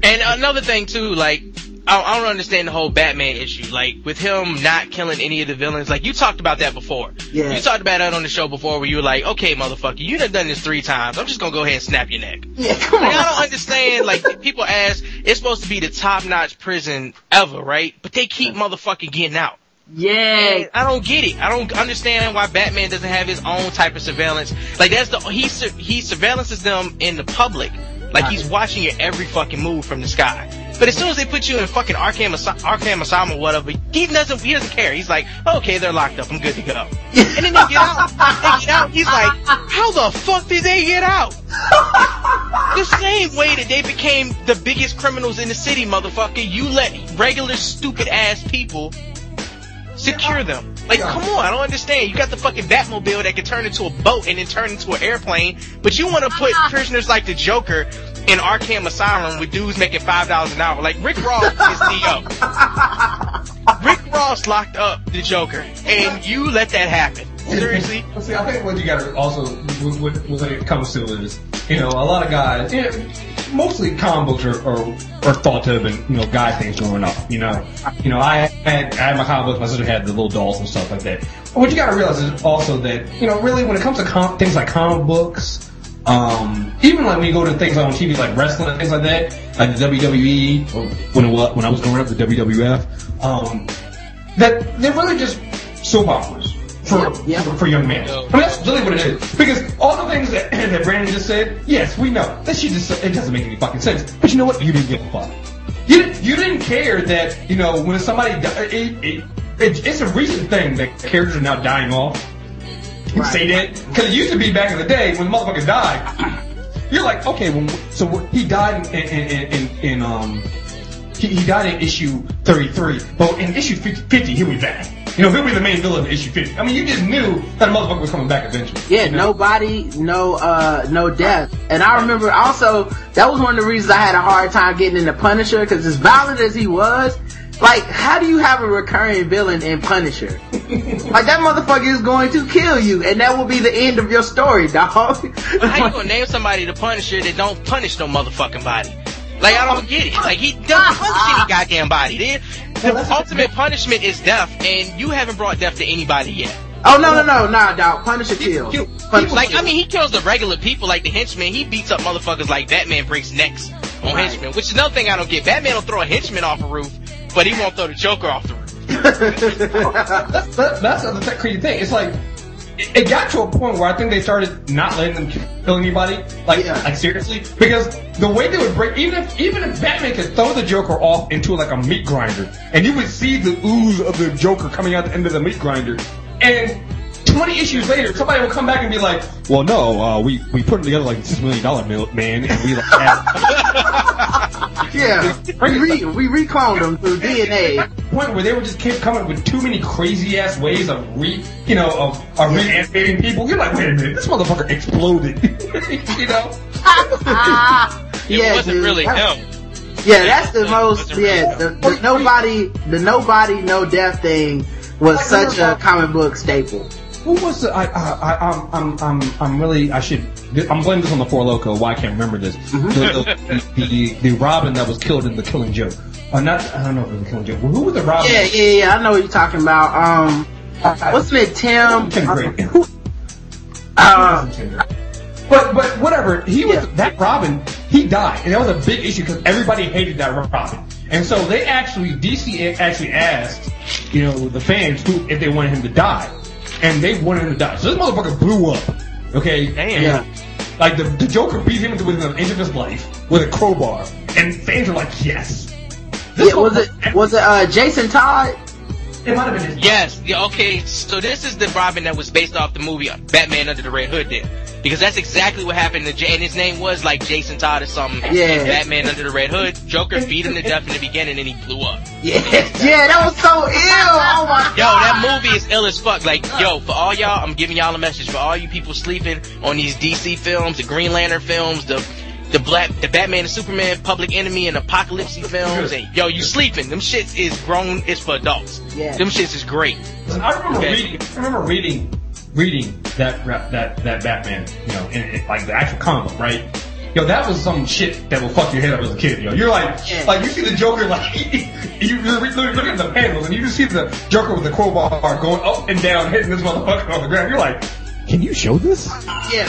And another thing too, like, I, I don't understand the whole Batman issue. Like, with him not killing any of the villains, like, you talked about that before. Yeah. You talked about that on the show before where you were like, okay, motherfucker, you done done this three times. I'm just gonna go ahead and snap your neck. yeah, come Like, I don't understand, like, people ask, it's supposed to be the top-notch prison ever, right? But they keep motherfucking getting out. Yeah. And I don't get it. I don't understand why Batman doesn't have his own type of surveillance. Like that's the he he surveillances them in the public. Like he's watching your every fucking move from the sky. But as soon as they put you in fucking Arkham, Arkham Asylum or whatever, he doesn't he doesn't care. He's like, okay, they're locked up. I'm good to go. And then they get out. They get out. He's like, how the fuck did they get out? the same way that they became the biggest criminals in the city, motherfucker. You let regular stupid ass people secure them. Like, come on, I don't understand. You got the fucking Batmobile that can turn into a boat and then turn into an airplane, but you want to put prisoners like the Joker in Arkham Asylum with dudes making five dollars an hour. Like Rick Ross is CEO. Rick Ross locked up the Joker, and you let that happen. Seriously? See, I think what you gotta also, when, when it comes to is, you know, a lot of guys, you know, mostly comic books are, are, are thought to have been, you know, guy things growing up, you know. You know, I had, I had my comic books, my sister had the little dolls and stuff like that. But what you gotta realize is also that, you know, really when it comes to com- things like comic books, um, even like when you go to things on TV like wrestling and things like that, like the WWE, or when it when I was growing up, the WWF, um, that they're really just soap operas for Yeah. for, for young men. I mean, that's really what it is. Because all the things that, that Brandon just said, yes, we know that she just it doesn't make any fucking sense. But you know what? You didn't give a fuck. You didn't, you didn't care that you know when somebody it, it, it, it's a recent thing that characters are now dying off. You Say that because it used to be back in the day when the motherfucker died. You're like, okay, well, so he died in in in, in, um he, he died in issue 33, but in issue 50, 50 he'll be back. You know, he'll be the main villain in issue 50. I mean, you just knew that the motherfucker was coming back eventually. Yeah, you know? no body, no uh, no death. And I remember also that was one of the reasons I had a hard time getting into Punisher because as violent as he was, like how do you have a recurring villain in Punisher? like that motherfucker is going to kill you, and that will be the end of your story, dog. How you gonna name somebody the Punisher that don't punish no motherfucking body? Like I don't get it. Like he doesn't punish any goddamn body. The, the ultimate punishment is death, and you haven't brought death to anybody yet. oh no no no nah, dog. Punisher kills. you- Punisher Like I mean, he kills the regular people, like the henchmen. He beats up motherfuckers like Batman breaks necks. on Right. henchmen, which is another thing I don't get. Batman will throw a henchman off a roof, but he won't throw the Joker off the roof. That's, that, that's the crazy thing. It's like, it, it got to a point where I think they started not letting them kill anybody. Like, Yeah. like seriously. Because the way they would break, even if, even if Batman could throw the Joker off into like a meat grinder, and you would see the ooze of the Joker coming out the end of the meat grinder, and 20 issues later, somebody will come back and be like, well, no, uh, we, we put it together like a $6 million mil- man, and we like, had yeah, we re- we recloned them through DNA. point where they were just kept coming up with too many crazy ass ways of re, you know, of, of reanimating people. You're like, wait a minute, this motherfucker exploded. you know? It Yeah, wasn't dude, really him. Yeah, that's the most. Yeah, the, the nobody, the nobody, no death thing was Like, such a remember- comic book staple. Who was the? I, I, I, I'm, I'm, I'm, I'm really. I should. I'm blaming this on the Four Loko. Why I can't remember this. Mm-hmm. The, the, the, the Robin that was killed in the Killing Joke. Uh, not. I don't know if it was the Killing Joke. Who was the Robin? Yeah, yeah, yeah. I know what you're talking about. Um, what's it, Tim? Tim Drake. Uh, But but whatever. He was Yeah. that Robin. He died, and that was a big issue because everybody hated that Robin. And so they actually DC actually asked, you know, the fans who if they wanted him to die, and they wanted him to die. So this motherfucker blew up. Okay. Damn. yeah. Like the, the Joker beat him within an inch of his life with a crowbar, and fans were like, yes. This Yeah, was it was it uh, Jason Todd? It might have been his. Yes. Yeah, okay. So this is the Robin that was based off the movie Batman Under the Red Hood did. Because that's exactly what happened to J- and his name was like Jason Todd or something. Yeah. Batman Under the Red Hood. Joker beat him to death in the beginning and he blew up. Yeah, yeah, that was so ill. Oh my Yo, god. that movie is ill as fuck. Like, yo, for all y'all, I'm giving y'all a message. For all you people sleeping on these DC films, the Green Lantern films, the the Black, the Batman and Superman, Public Enemy, and Apocalypse films, and yo, you sleeping? Them shits is grown. It's for adults. Yeah. Them shits is great. I remember Okay. reading. I remember reading, reading that that that Batman. You know, in, in, like the actual comic book, right? Yo, that was some shit that will fuck your head up as a kid. Yo, you're like, Yeah. like you see the Joker, like you, you're looking at the panels, and you just see the Joker with the crowbar going up and down, hitting this motherfucker on the ground. You're like, can you show this? Yeah.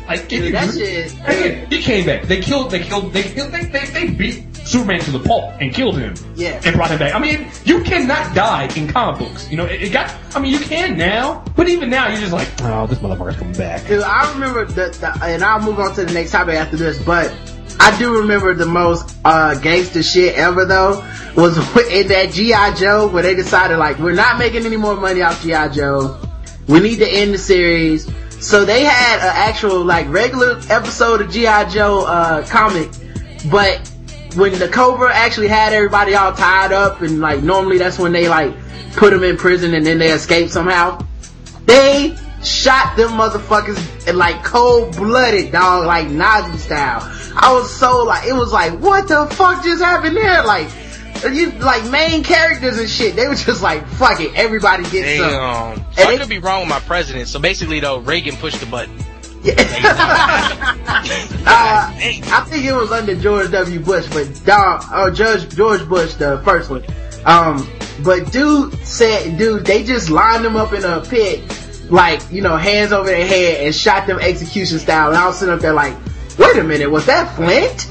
Like, can Dude, you that shit- Again, he came back. They killed. They killed. They killed. They, they, they beat Superman to the pulp and killed him. Yeah. And brought him back. I mean, you cannot die in comic books. You know, it, it got. I mean, you can now, but even now, you're just like, oh, this motherfucker's coming back. I remember that, and I'll move on to the next topic after this, but I do remember the most uh gangster shit ever though was in that GI Joe where they decided like we're not making any more money off GI Joe. We need to end the series. So they had an actual like regular episode of GI Joe uh comic, but when the Cobra actually had everybody all tied up and like normally that's when they like put them in prison and then they escape somehow. They shot them motherfuckers in, like cold blooded, dog, like Nazi style. I was so like, it was like, what the fuck just happened there? Like, you like main characters and shit. They were just like, fuck it, everybody gets some. Damn. So And I they- could be wrong with my president. So basically, though, Reagan pushed the button. Yeah. uh, I think it was under George W. Bush, but dog, oh Judge George Bush, the first one. Um, but dude said, dude, they just lined them up in a pit, like you know, hands over their head, and shot them execution style. And I was sitting up there like, wait a minute, was that Flint?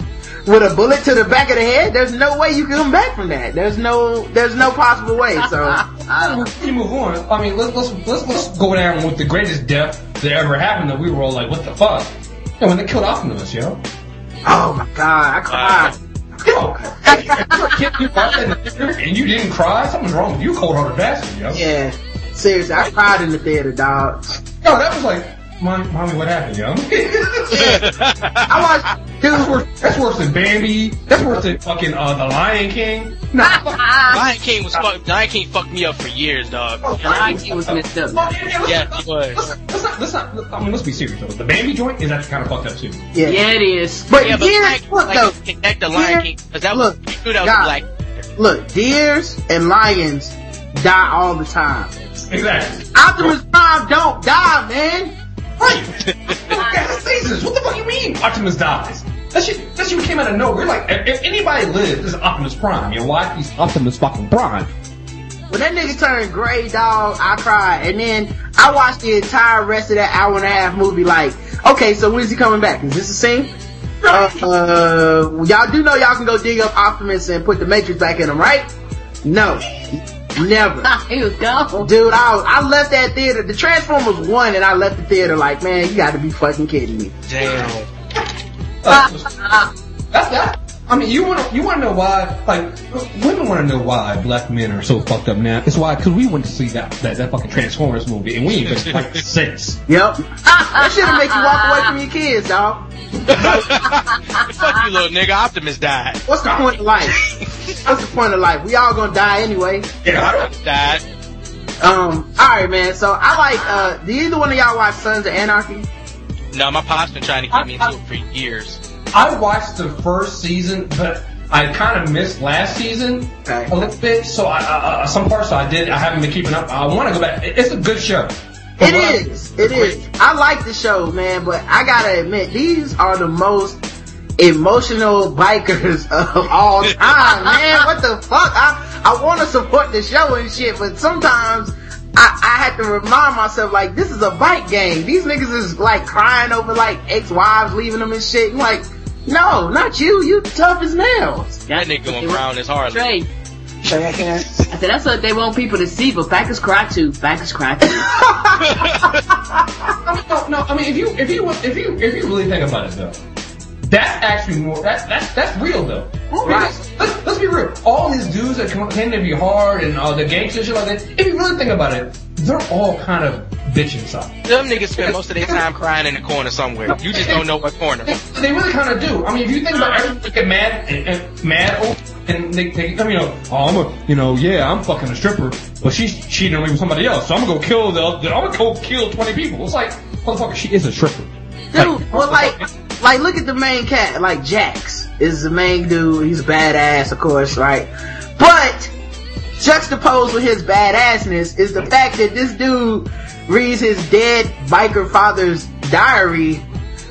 With a bullet to the back of the head? There's no way you can come back from that. There's no, there's no possible way. So, we move on, I mean, let's let's let's, let's go down with the greatest death that ever happened. That we were all like, what the fuck? Yeah, when they killed Optimus, yo. oh my god, I cried. Uh, yo, you're a kid, you watched that in the theater and you didn't cry. Something's wrong with you, cold-hearted bastard, yo. Yeah, seriously, I cried in the theater, dog. Yo, that was like, mommy, mommy what happened, yo? I watched. That's worse, that's worse than Bambi. That's worse than fucking uh, the Lion King. Nah, fuck. Lion King was fuck. Lion King fucked me up for years, dog. Lion King was messed up. Yeah, yeah, he was. Let's, let's not, let's not, I mean, let's be serious though. The Bambi joint is actually kind of fucked up too. Yeah. Yeah, it is. But Yeah, but deer, like, look like though, connect the Lion Deer- King because that look, was you knew that was God. a black. look, deers and lions die all the time. Exactly. Optimus Prime don't die, man. Right. That's Jesus. What the fuck you mean? Optimus dies. That shit, that shit came out of nowhere. Like, if, if anybody lives, this is Optimus Prime. You know why? He's Optimus fucking Prime. When that nigga turned gray, dog, I cried. And then I watched the entire rest of that hour and a half movie like, okay, so when's he coming back? Is this a scene? Uh, y'all do know y'all can go dig up Optimus and put the Matrix back in him, right? No. Never. he was gone. Dude, I, I left that theater. The Transformers won and I left the theater like, man, you gotta be fucking kidding me. Damn. That's that. I mean, you want to you want to know why? Like, women want to know why black men are so fucked up now. It's why because we went to see that, that that fucking Transformers movie and we ain't been like six. Yep. that shit'll make you walk away from your kids, dog. Fuck you, little nigga. Optimus died. What's the point of life? What's the point of life? We all gonna die anyway. Yeah, Died. Um, alright man, so I like, uh, do either one of y'all watch Sons of Anarchy? No, my pop's been trying to get me into it for years. I watched the first season, but I kind of missed last season Okay. a little bit. So I, uh, some parts I did, I haven't been keeping up. I want to go back. It's a good show. It is. It is. I like the show, man, but I gotta admit, these are the most emotional bikers of all time, man. What the fuck? I, I wanna support the show and shit, but sometimes I, I had to remind myself, like, this is a bike game. These niggas is like crying over like ex-wives leaving them and shit. Like, no, not you. You tough as nails. That nigga going brown as Harley. Trey. Say that again. I said that's what they want people to see, but backers cry too. Backers cry too. No, no. I mean, if you if you if you if you really think about it though, that's actually more that that's that's real though. Oh, right. Let's, let's be real. All these dudes that come, tend to be hard and all the gangster shit like that. If you really think about it, they're all kind of bitch inside. Them niggas spend most of their time crying in the corner somewhere. You just don't know what corner. They really kind of do. I mean, if you think about everyone get mad and, and mad over, and they, they, I mean, you know, oh, I'm a, you know, yeah, I'm fucking a stripper, but she's cheating on me with somebody else, so I'm gonna go kill the, I'm gonna go kill 20 people. It's like, motherfucker, she is a stripper. Dude, well, like, like, look at the main cat. Like, Jax is the main dude. He's a badass, of course, right? But juxtaposed with his badassness is the fact that this dude reads his dead biker father's diary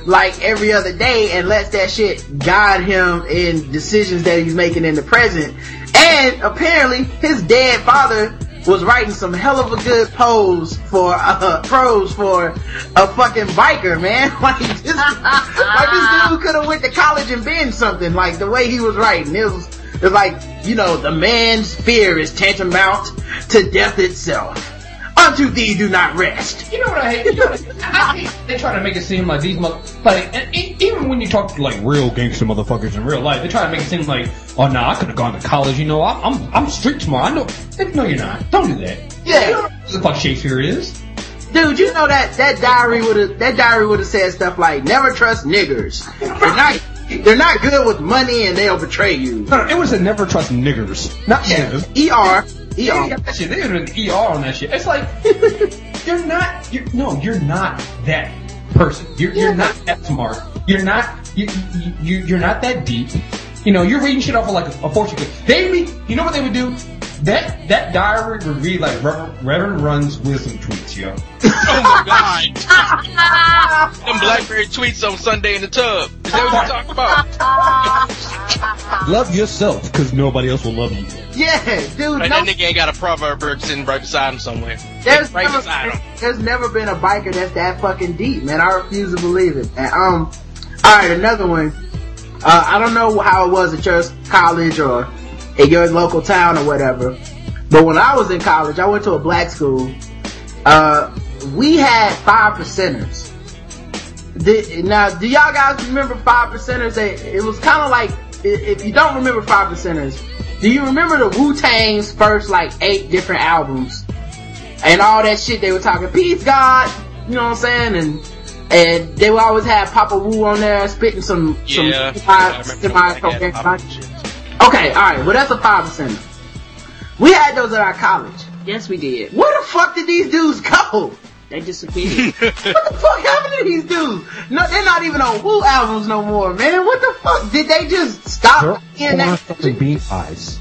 like every other day and lets that shit guide him in decisions that he's making in the present. And apparently, his dead father was writing some hell of a good pose for uh, prose for a fucking biker, man. Like this, like this dude could have went to college and been something. Like the way he was writing, it was, it was like you know, the man's fear is tantamount to death itself. Unto thee do not rest. You know what I hate? You know what I, I hate? They try to make it seem like these mother, like, and even when you talk to like real gangster motherfuckers in real life, they try to make it seem like, oh no, I could have gone to college. You know, I, I'm I'm street smart. I know. No, you're not. Don't do that. Yeah. You don't know who the fuck Shakespeare is. Dude, you know that that diary would have that diary would have said stuff like never trust niggers. Not they're not good with money and they'll betray you. No, no, it was a never trust niggers, not niggas. ER Yeah, ER. that shit. They would have been ER on that shit. It's like you're not. You're, no, you're not that person. You're you're not that smart. You're not. You, you you- you're not that deep. You know, you're reading shit off of like a, a fortune cookie. They. You know what they would do? That that diary would read like Reverend, Reverend Run's wisdom tweets, yo. Oh my god. Them Blackberry tweets on Sunday in the tub. Is that what you're talking about? Love yourself, because nobody else will love you. Yeah, dude. And No, that nigga ain't got a proverb book sitting right beside him somewhere. there's right never, beside him. there's never been a biker that's that fucking deep, man. I refuse to believe it. And, um, all right, another one. Uh, I don't know how it was at your college or in your local town or whatever, but when I was in college, I went to a black school. Uh, we had five percenters. The, now, do y'all guys remember five percenters? It, it was kind of like if you don't remember five percenters, do you remember the Wu Tang's first like eight different albums and all that shit they were talking peace God, you know what I'm saying, and and they would always have Papa Wu on there spitting some Yeah. some semi cocaine. shit. Okay, all right, well that's a five percent. We had those at our college. yes, we did. Where the fuck did these dudes go? They disappeared. What the fuck happened to these dudes? No, they're not even on Wu albums no more, man. What the fuck? Did they just stop in that? beat eyes.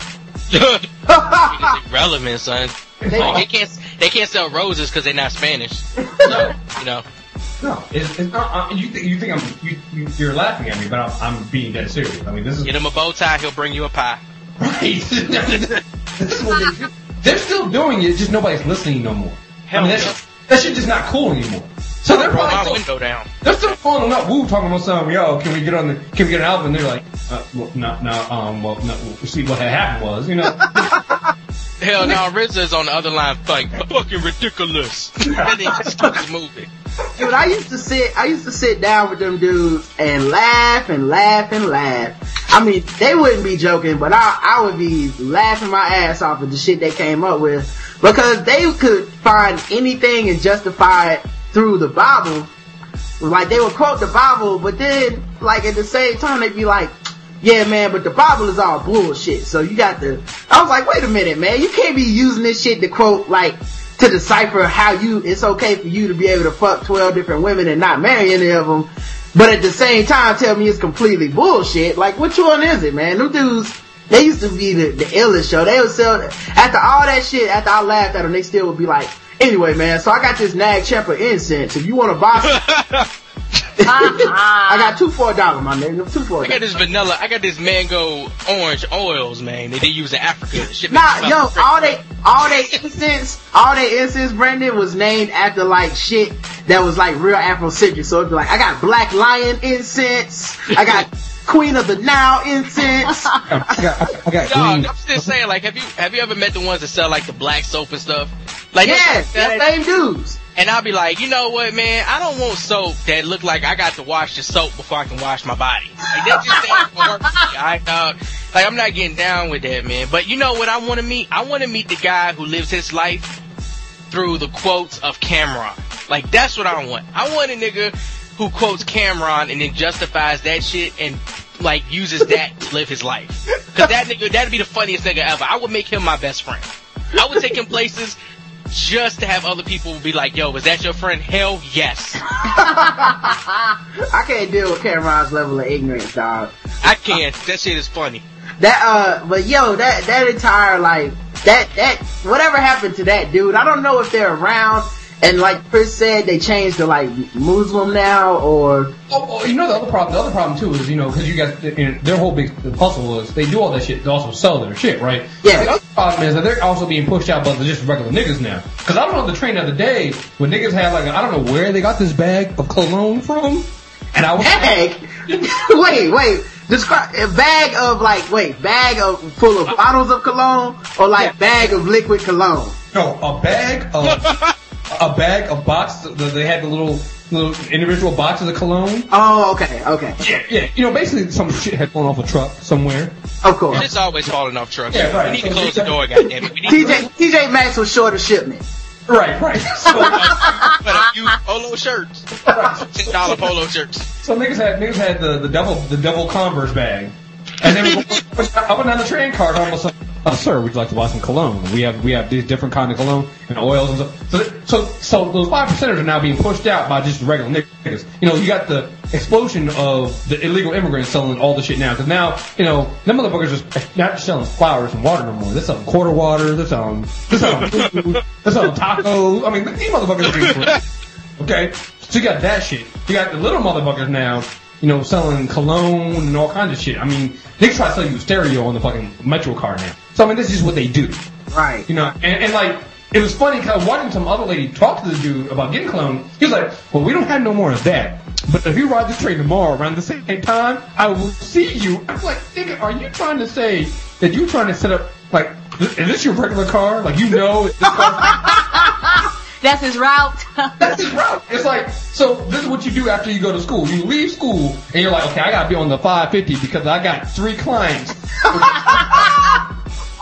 It's irrelevant, son. They- Like, they can't they can't sell roses because they're not Spanish. So, you know. No, it's, it's not. Uh, you, th- you think I'm you, you you're laughing at me, but I'm, I'm being dead serious. I mean, this is Get him a bow tie, he'll bring you a pie. right. this is what they do. They're still doing it, just nobody's listening no more. Hell I mean, that's, that shit just not cool anymore. So they're Roll probably still, window down. they're still calling up Wu talking about something. Yo, can we get on the? Can we get an album? And they're like, uh, well, no, no, um, well, no. See what had happened was, you know. Hell no, RZA's on the other line like fucking ridiculous. and then just keep his movie. Dude, I used to sit, I used to sit down with them dudes and laugh and laugh and laugh. I mean, they wouldn't be joking, but I, I would be laughing my ass off at the shit they came up with because they could find anything and justify it through the Bible. Like they would quote the Bible, but then, like at the same time, they'd be like, yeah, man, but the Bible is all bullshit. So you got to, I was like, wait a minute, man, you can't be using this shit to quote, like, to decipher how you, it's okay for you to be able to fuck 12 different women and not marry any of them. But at the same time, tell me it's completely bullshit. Like, which one is it, man? Them dudes, they used to be the, the illest show. They would sell, after all that shit, after I laughed at them, they still would be like, anyway, man, so I got this Nag Champa incense. If you want to buy some, Uh-uh. I got two for a dollar, my nigga. Two for a I got this vanilla, I got this mango orange oils, man, that they use in Africa. Shit Nah, yo, fucking all they, all they incense, all they incense, Brandon, was named after like shit that was like real Afrocentric. So it'd be like, I got Black Lion incense, I got Queen of the Nile incense. I got, I got Dog, I'm just saying, like, have you have you ever met the ones that sell like the black soap and stuff? Like, Yeah, they- the same dudes. And I'll be like, you know what, man? I don't want soap that look like I got to wash the soap before I can wash my body. Like, that just ain't gonna work for me, alright, dog? Like, I'm not getting down with that, man. But you know what I want to meet? I want to meet the guy who lives his life through the quotes of Cam'ron. Like, that's what I want. I want a nigga who quotes Cam'ron and then justifies that shit and like uses that to live his life. Cause that nigga, that'd be the funniest nigga ever. I would make him my best friend. I would take him places just to have other people be like, yo, is that your friend? Hell yes. I can't deal with Cam'ron's level of ignorance, dog. I can't. That shit is funny. That uh, but yo, that that entire like that that whatever happened to that dude? I don't know if they're around. And like Chris said, they changed to like Muslim now, or Oh, oh, you know the other problem. The other problem too is you know because you guys you know, their whole big hustle is they do all that shit to also sell their shit, right? Yeah. The other problem is that they're also being pushed out by the just regular niggas now. Because I was on the train the other day when niggas had like I don't know where they got this bag of cologne from, and I was bag. wait, wait. Describe a bag of like wait, bag of full of bottles of cologne, or like Yeah. bag of liquid cologne. no a bag of a bag of box. They had the little little individual boxes of cologne. Oh, okay, okay, Yeah, yeah. You know, basically some shit had fallen off a truck somewhere. of course. It's always falling off trucks. Yeah, right. We need to close the we- door, goddammit. We need TJ TJ Maxx was short of shipment. Right, right. So, but a few polo shirts. Ten dollar polo shirts. so niggas had niggas had the the devil the devil Converse bag, and then we I went down the train card almost like, oh, sir, would you like to buy some cologne? We have we have these different kind of cologne and oils and. So so so those five percenters are now being pushed out by just regular niggas. You know, you got the explosion of the illegal immigrants selling all the shit now because now you know them motherfuckers just not selling flowers and water no more. They're selling quarter water. They're selling they're selling food. They're selling tacos. I mean, these motherfuckers are Okay? So you got that shit. You got the little motherfuckers now, you know, selling cologne and all kinds of shit. I mean, they try to sell you a stereo on the fucking Metro car now. So I mean, this is what they do. Right. You know, and, and like, it was funny because I was watching some other lady talk to the dude about getting cologne. He was like, well, we don't have no more of that. But if you ride the train tomorrow around the same time, I will see you. I'm like, nigga, are you trying to say that you're trying to set up, like, is this your regular car? Like, you know, this car. That's his route. That's his route. It's like, so this is what you do after you go to school. You leave school and you're like, okay, I gotta be on the 550 because I got three clients.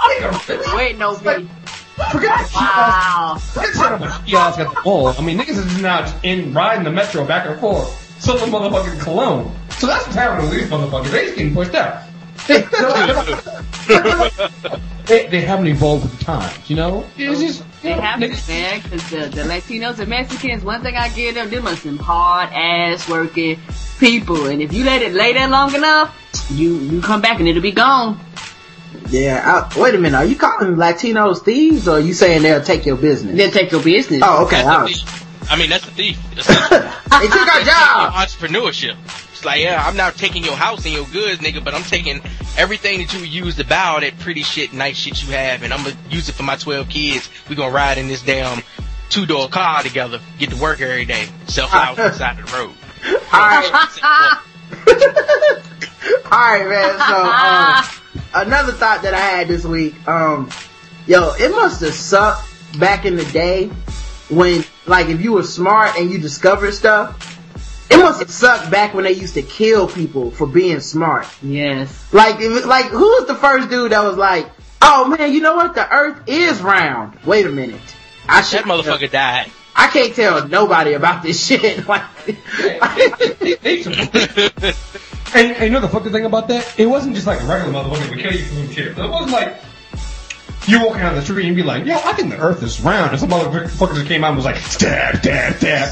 Nigga, really? Wait, no, B. Forget. Wow. Forget setting up a kiosk at the mall. I mean, niggas is now in riding the metro back and forth, selling motherfucking cologne. So that's what's happening with these motherfuckers. They just getting pushed out. They, they, they haven't evolved with the times, you know? It's just, They you know, have to, niggas- man, because the, the Latinos and Mexicans, one thing I give them, them are some hard ass working people. And if you let it lay there long enough, you, you come back and it'll be gone. Yeah. I, wait a minute. Are you calling Latinos thieves, or are you saying they'll take your business? They'll take your business. oh, okay. That's I a thief. I mean, that's a thief. they took our job. entrepreneurship. It's like, yeah, I'm not taking your house and your goods, nigga, but I'm taking everything that you use to buy all that pretty shit, nice shit you have, and I'm gonna use it for my 12 kids. We gonna ride in this damn two door car together, get to work every day, sell flowers on the side of the road. Alright. Alright, man. So, um, another thought that I had this week, um, yo, it must have sucked back in the day when, like, if you were smart and you discovered stuff, it must have sucked back when they used to kill people for being smart. Yes. Like, if, like, who was the first dude that was like, oh man, you know what? The earth is round. Wait a minute. I should, That motherfucker died. I can't tell nobody about this shit. Like, and, and you know the fucking thing about that? It wasn't just like a regular motherfucker would kill you for some shit. It wasn't like you walking down the street and be like, yo, I think the earth is round. And some motherfucker just came out and was like, stab, stab, stab.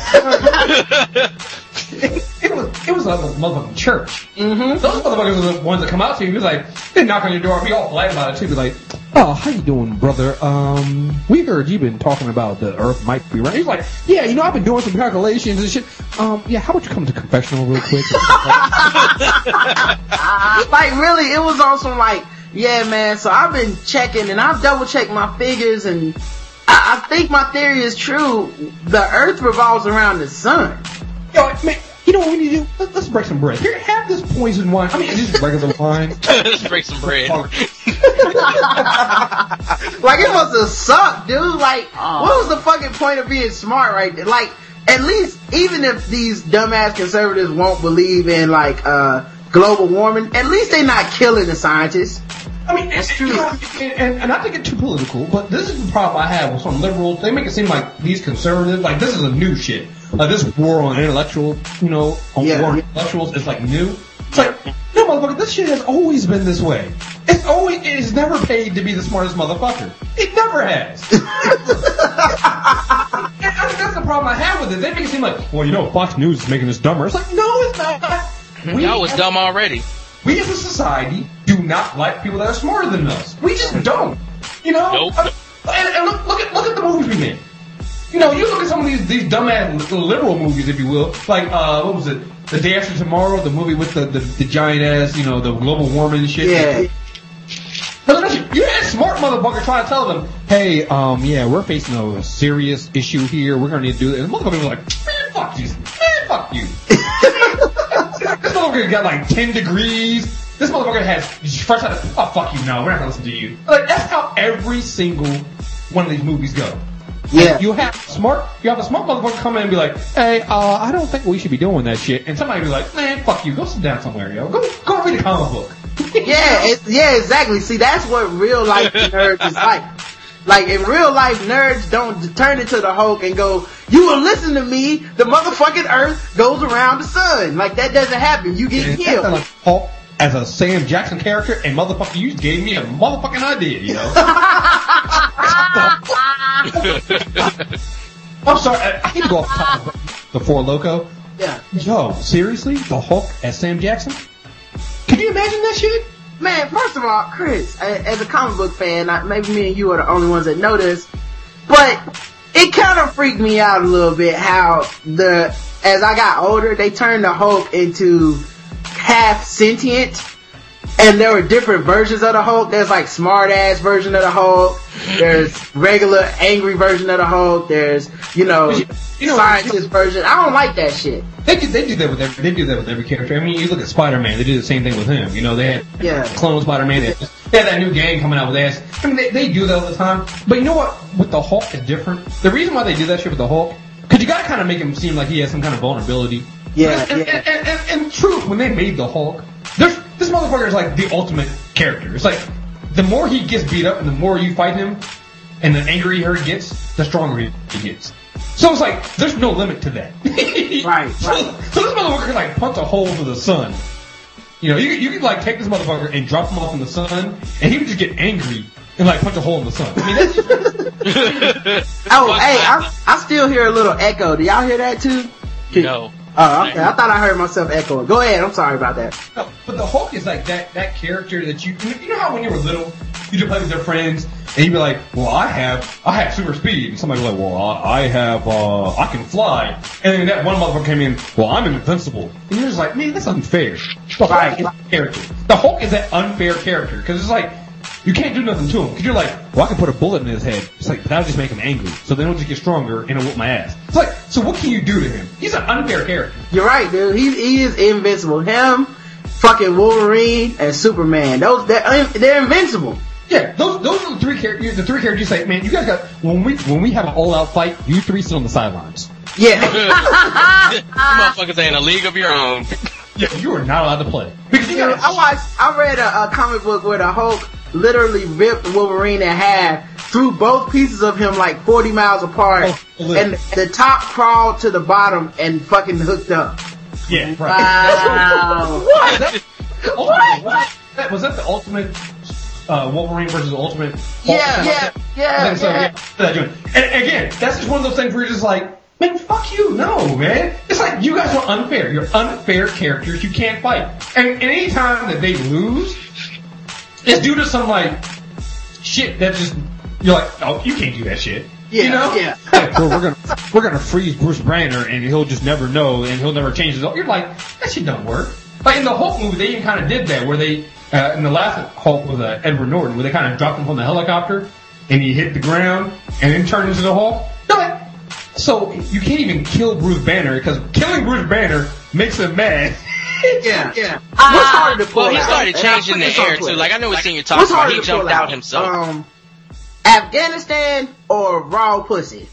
it, it was, it was a motherfucking church. Mm-hmm. Those motherfuckers are the ones that come out to you and be like, they knock on your door and be all polite about it too. Be like, oh, how you doing, brother? Um, we heard you've been talking about the earth might be round. He's like, yeah, you know, I've been doing some calculations and shit. Um, yeah, how about you come to confessional real quick? like really, it was on some like, yeah, man. So I've been checking and I've double checked my figures and I, I think my theory is true. The Earth revolves around the sun. Yo, man, you know what we need to do? Let's, let's break some bread. Here, have this poison wine. I mean, it's just regular wine. Let's break some bread. Like it must have sucked, dude. Like, what was the fucking point of being smart right there? Like, at least even if these dumbass conservatives won't believe in like uh global warming, at least they're not killing the scientists. I mean, That's true. And, and, and not to get too political, but this is the problem I have with some liberals. They make it seem like these conservatives, like this is a new shit. Like this war on intellectual, you know, on Yeah. war on intellectuals is like new. It's like, no motherfucker, this shit has always been this way. It's always, it is never paid to be the smartest motherfucker. It never has. and I think that's the problem I have with it. They make it seem like, well, you know, Fox News is making us dumber. It's like, no, it's not. We Y'all was as- dumb already. we as a society do not like people that are smarter than us. We just don't. You know? Nope. Uh, and, and look, look at look at the movies we make. You know, you look at some of these these dumbass liberal movies, if you will. Like uh, what was it? The Day After Tomorrow, the movie with the the, the giant ass, you know, the global warming shit. Yeah. You had a smart motherfucker trying to tell them, hey, um, yeah, we're facing a serious issue here. We're gonna need to do this. And the motherfucker was like, motherfucker got like 10 degrees. This motherfucker has first had oh fuck you, no, we're not gonna listen to you. Like that's how every single one of these movies go. Yeah. You have smart, you have a smart motherfucker come in and be like, hey, uh, I don't think we should be doing that shit. And somebody be like, man, fuck you, go sit down somewhere, yo. Go, go read a comic book. Yeah, it, yeah, exactly. See, that's what real life nerds is like. Like in real life, nerds don't turn into the Hulk and go, "You will listen to me." The motherfucking Earth goes around the sun. Like that doesn't happen. You get that's killed. like Hulk as a Sam Jackson character, and motherfucker, you gave me a motherfucking idea, you know? I'm sorry, I, I to go off topic the Four Loko. Yeah, Yo, seriously? The Hulk as Sam Jackson? Can you imagine that shit? Man. First of all, Chris, as a comic book fan, maybe me and you are the only ones that know this, but it kind of freaked me out a little bit how the as I got older, they turned the Hulk into half sentient. And there were different versions of the Hulk. There's like smart ass version of the Hulk. There's regular angry version of the Hulk. There's, you know, You know- scientist version. I don't like that shit. They do, they do that with every, they do that with every character. I mean, you look at Spider-Man, they do the same thing with him. You know, they had Yeah. clone Spider-Man. They, they had that new gang coming out with ass. I mean, they, they do that all the time. But you know what? With the Hulk, it's different. The reason why they do that shit with the Hulk, because you gotta kind of make him seem like he has some kind of vulnerability. Yeah, And, yeah. and, and, and, and truth, when they made the Hulk, there's, this motherfucker is like the ultimate character. It's like, the more he gets beat up and the more you fight him, and the angrier he gets, the stronger he he gets. So it's like, there's no limit to that. Right, So, right. so this motherfucker can like punch a hole through the sun. You know, you, you could like take this motherfucker and drop him off in the sun, and he would just get angry and like punch a hole in the sun. I mean, that's just, Oh, hey, I, I still hear a little echo. Do y'all hear that too? No. Oh, okay. I thought I heard myself echoing. Go ahead. I'm sorry about that. no, but the Hulk is like that that character that you you know how when you were little you just play with your friends and you'd be like, well, I have I have super speed, and somebody would be like, well, I, I have uh I can fly, and then that one motherfucker came in, well, I'm invincible, and you're just like, man, that's unfair. The Hulk Right. is that character. The Hulk is that unfair character because it's like you can't do nothing to him because you're like, well, I can put a bullet in his head. It's like, that'll just make him angry. So then he'll just get stronger and he'll whoop my ass. It's like, so what can you do to him? He's an unfair character. You're right, dude. He he is invincible. Him, fucking Wolverine, and Superman. Those they're they're invincible. Yeah, those those are the three characters. The three characters you say, man, you guys got when we when we have an all out fight, you three sit on the sidelines. Yeah. you motherfuckers ain't a league of your own. Yeah, you are not allowed to play because you Dude, got. I watched. I read a, a comic book where the Hulk literally ripped Wolverine in half, threw both pieces of him like 40 miles apart, Oh, and the top crawled to the bottom and fucking hooked up. Yeah, right. Wow. What? That, ultimate, what? That, was that the ultimate uh, Wolverine versus ultimate? Hulk or Yeah, like yeah, yeah, I so, yeah. yeah. And again, that's just one of those things where you're just like, man, fuck you, no, man. It's like you guys are unfair. You're unfair characters. You can't fight. And, and any time that they lose, it's due to some like shit that just you're like, oh, you can't do that shit. Yeah, you know? yeah. Like, well, we're gonna we're gonna freeze Bruce Banner and he'll just never know and he'll never change his. You're like, that shit don't work. Like in the Hulk movie, they even kind of did that where they uh, in the last Hulk with uh, Edward Norton, where they kind of dropped him from the helicopter and he hit the ground and then turned into the Hulk. They're like, so you can't even kill Bruce Banner because killing Bruce Banner makes him mad. Yeah, yeah. What's Ah, harder to pull Well, he started And I changing the this air too. Like I know what scene you're talking What's about. He to jumped pull out himself. Um, Afghanistan or raw pussy?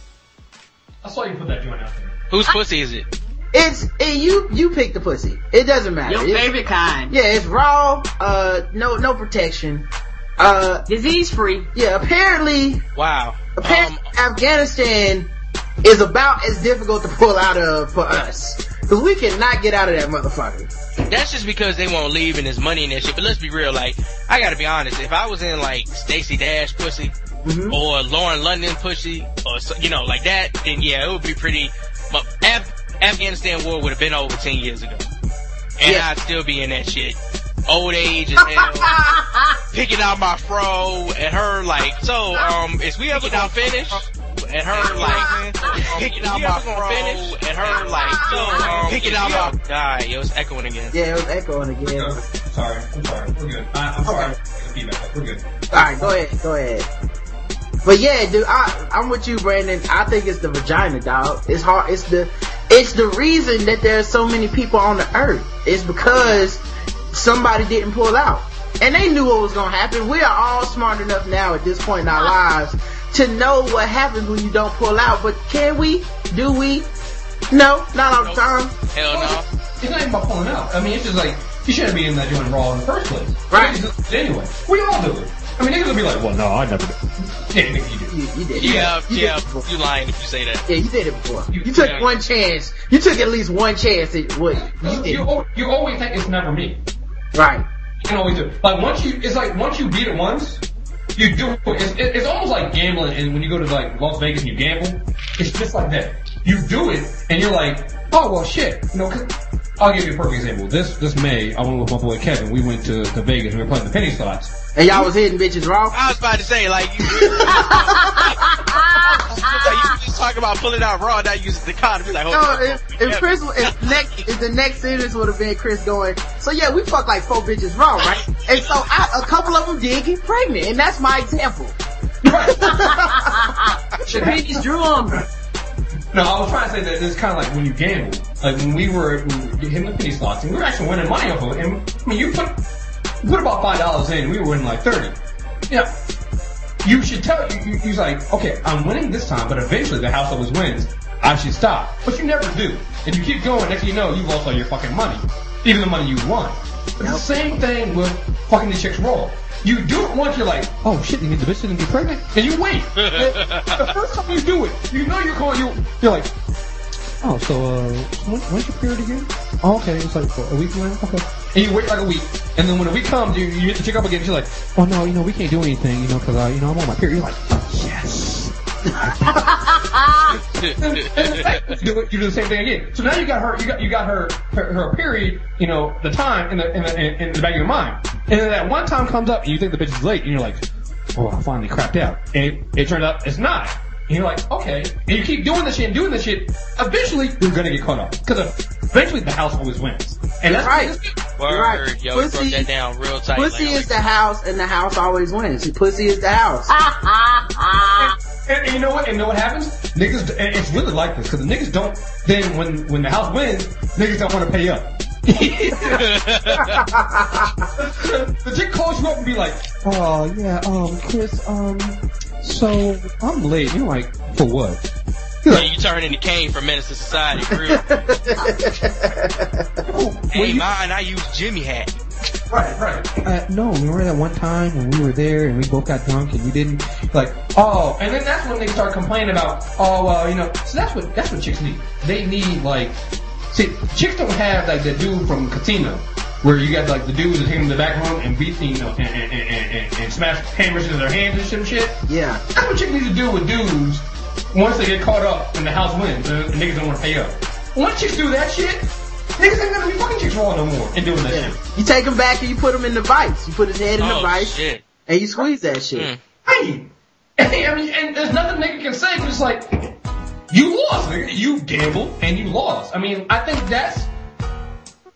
I saw you put that joint out there. Whose pussy is it? It's it, you. You pick the pussy. It doesn't matter. Your It's- favorite kind. Yeah, it's raw. Uh, no, no protection. Uh, Disease free. yeah. Apparently, Wow. apparently, Um, Afghanistan is about as difficult to pull out of for us because we cannot get out of that motherfucker. That's just because they won't leave and there's money in that shit. But let's be real, like, I gotta be honest. If I was in like Stacey Dash pussy Mhm. or Lauren London pussy or you know like that, then yeah, it would be pretty. But Af- Afghanistan war would have been over ten years ago, and Yeah. I'd still be in that shit. Old age as hell, picking out my fro, and her like. So, um, is we ever gonna finish? And her like picking out my fro, and her like so, um, picking out my. God, yo, it's echoing again. Yeah, it was echoing again. No, sorry. I'm sorry. We're good. I, I'm sorry. The feedback. We're good. All right, go ahead, go ahead. But yeah, dude, I, I'm with you, Brandon. I think it's the vagina, dog. It's hard. It's the, it's the reason that there's so many people on the earth. It's because somebody didn't pull out, and they knew what was gonna happen. We are all smart enough now at this point in our lives to know what happens when you don't pull out. But can we? Do we? No, not all the time. Hell no. It's not even about pulling out. I mean, it's just like, you shouldn't be in that doing raw in the first place. Right. Niggas do it Anyway, we all do it. I mean, niggas will be like, well, no, I never did. Yeah, nigga, you do. You, you did. Yeah, you yeah, Did it before. you lying if you say that. Yeah, you did it before. You, You- took yeah. one chance. You took at least one chance at what you You, did. al- you always think it's never me. Right. You can always do it. Like, once you, it's like, once you beat it once, you do it. It's, it- it's almost like gambling, and when you go to like Las Vegas and you gamble, it's just like that. You do it, and you're like, oh well, shit. You know, I'll give you a perfect example. This this May, I went with my boy Kevin. We went to, to Vegas and we were playing the penny slots. And y'all was hitting bitches raw? I was about to say, like, you, like, you just talking about pulling out raw, now you use the condom. Be like, hold No, on. if, if Chris, if next, if the next sentence would have been Chris going, so yeah, we fucked like four bitches raw, right? And so I, a couple of them did get pregnant, and that's my example. Shit Pennies drew 'em. No, I was trying to say that it's kind of like when you gamble. Like when we were, when we were hitting the penny slots, and we were actually winning money off of it. And I mean, you put put about five dollars in, and we were winning like thirty. Yeah, you should tell you. you you're like, okay, I'm winning this time, but eventually the house always wins. I should stop, but you never do, and you keep going. Next thing you know, you've lost all your fucking money, even the money you won. It's the same thing with fucking the chicks roll. You do it once, you're like, oh shit, you need the bitch to get pregnant, and you wait. the first time you do it, you know you're going, you you're like, oh, so uh, when, when's your period again? Oh, okay, it's like a week later? Okay, and you wait like a week, and then when the week comes, you, you hit the chick up again. She's like, oh no, you know we can't do anything, you know, because uh, you know I'm on my period. You're like, yes. you do it- you do the same thing again. So now you got her, you got you got her her, her period, you know, the time in the in the in, in the back of your mind, and then that one time comes up and you think the bitch is late, and you're like, oh, I finally crapped out, and it, it turned out it's not. And you're like, okay, and you keep doing this shit and doing this shit. Eventually, you're gonna get caught up because eventually the house always wins. And that's Right. Word, Right. yo, you Pussy- broke that down real tight. Pussy like, is the house, and the house always wins. Pussy is the house. And, and you know what? And you know what happens? Niggas, and it's really like this because the niggas don't. Then when when the house wins, niggas don't want to pay up. the chick calls you up and be like, "Oh yeah, um, Chris, um, so I'm late." You're like, "For what?" You're Yeah, like, you turn into Caine from Menace to Society. for real. "Oh, hey, well, you- mine, I use Jimmy hat. Right, right. Uh, no, remember that one time when we were there and we both got drunk and you didn't like. Oh, and then that's when they start complaining about. Oh, well, you know. So that's what that's what chicks need. They need like. See, chicks don't have like the dude from Casino, where you got like the dudes that take them to the back room and beat you know and and, and, and, and smash hammers into their hands and some shit. Yeah. That's what chicks need to do with dudes once they get caught up and the house wins and the niggas don't want to pay up. Once chicks do that shit, niggas ain't gonna be fucking chicks raw no more and doing that Yeah. shit. You take him back and you put him in the vice. You put his head in the Oh, vice shit. and you squeeze that shit. Mm. Hey, I mean, and there's nothing nigga can say 'cause it's like, you lost, nigga. You gambled and you lost. I mean, I think that's,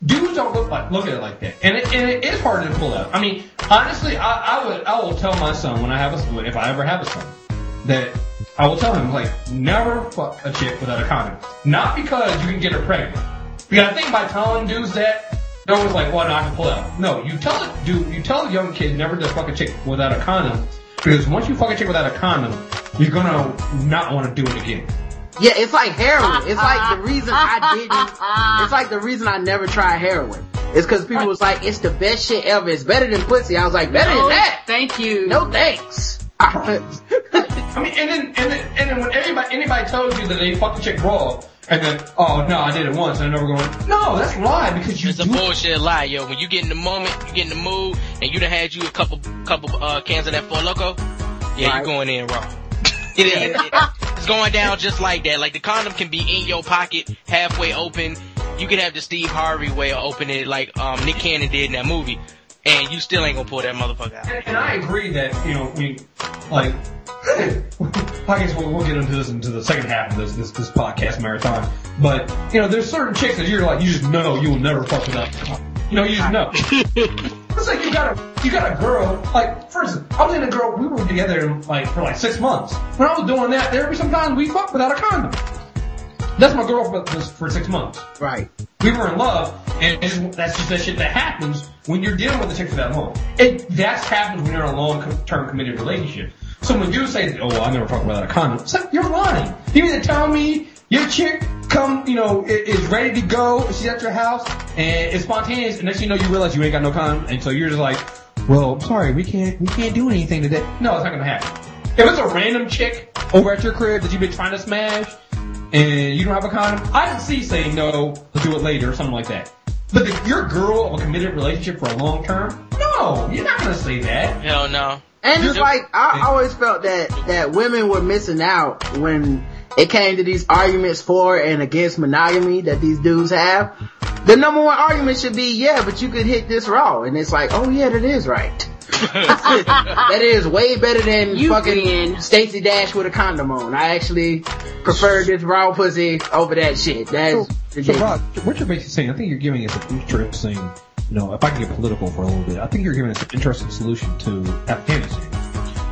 dudes don't look like, look at it like that. And it, and it is hard to pull out. I mean, honestly, I, I would, I will tell my son when I have a, if I ever have a son, that I will tell him, like, never fuck a chick without a condom. Not because you can get her pregnant. Because I think by telling dudes that, no one's like, well, no, I can pull out. No, you tell it, dude, you tell a young kid never to fuck a chick without a condom. Because once you fuck a chick without a condom, you're gonna not want to do it again. Yeah, it's like heroin. It's like the reason I didn't. It's like the reason I never tried heroin. It's because people was like, it's the best shit ever. It's better than pussy. I was like, better Oh, than that. thank you. No thanks. I mean, and then, and then, and then when everybody, anybody tells you that they fucked a chick raw, and then, oh no, I did it once, and I never going, no, that's a lie, because you It's a bullshit lie, yo. When you get in the moment, you get in the mood, and you done had you a couple, couple, uh, cans of that Four Loko, yeah, Right. you going in raw. It, it, it- it's going down just like that. Like the condom can be in your pocket, halfway open. You can have the Steve Harvey way of opening it, like um, Nick Cannon did in that movie, and you still ain't gonna pull that motherfucker out. And, and I agree that, you know, we, like, I guess we'll, we'll get into this into the second half of this, this, this podcast marathon. But, you know, there's certain chicks that you're like, you just know you will never fuck with that. You know, you just know. it's like you got a, you got a girl, like, for instance, I was in a girl, we were together, like, for like six months. When I was doing that, there were sometimes we fucked without a condom. That's my girlfriend for, six months right. we were in love, and just, that's just that shit that happens when you're dealing with a chick for that long. It that happens when you're in a long-term committed relationship. So when you say, "Oh, well, I never fuck without a condom," it's like you're lying. You mean to tell me your chick come, you know, is ready to go, she's at your house, and it's spontaneous, and next you know, you realize you ain't got no condom, and so you're just like, "Well, I'm sorry, we can't, we can't do anything today." No, it's not gonna happen. If it's a random chick over at your crib that you've been trying to smash, and you don't have a condom, I can see saying no, let's do it later or something like that. But if you're a girl of a committed relationship for a long term, no, you're not gonna say that. Hell no. And it's like I always felt that that women were missing out when it came to these arguments for and against monogamy that these dudes have. The number one argument should be, yeah, but you could hit this raw, and it's like, oh yeah, that is right. that is way better than You fucking win. Stacey Dash with a condom on. I actually prefer this raw pussy over that shit. That's So, ridiculous. Rod, what you're basically saying, I think you're giving us an interesting, you know, if I can get political for a little bit, I think you're giving us an interesting solution to Afghanistan.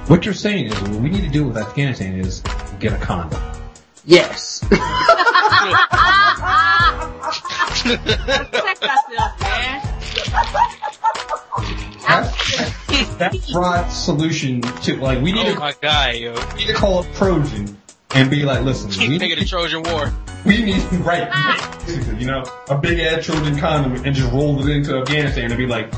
What you're saying is, what we need to do with Afghanistan is get a condom. yes. Check yourself, man. That's, that's Rod's solution to, like, we need Oh to, my god, yo. we need to call up Trojan and be like, listen, we Think of the need, Trojan War. we need, to right, you know, a big ass Trojan condom and just roll it into Afghanistan and be like,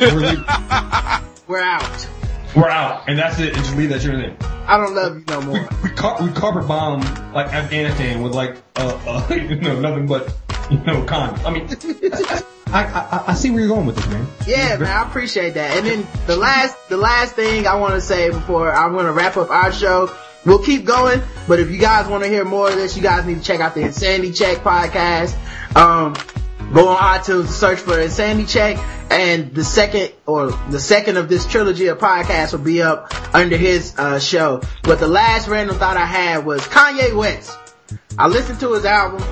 we're, leaving. We're out. we're out, and that's it, and just leave that shit in. I don't love you no we more. we, car- we carpet bomb like Afghanistan with like uh, uh you know nothing but you know condoms. I mean, I, I I see where you're going with this, man. Yeah, man, I appreciate that. And then the last, the last thing I want to say before I'm going to wrap up our show, we'll keep going, but if you guys want to hear more of this, you guys need to check out the Insanity Check podcast. Um, go on iTunes, search for Insanity Check, and the second, or the second of this trilogy of podcasts will be up under his, uh, show. But the last random thought I had was Kanye West. I listened to his album.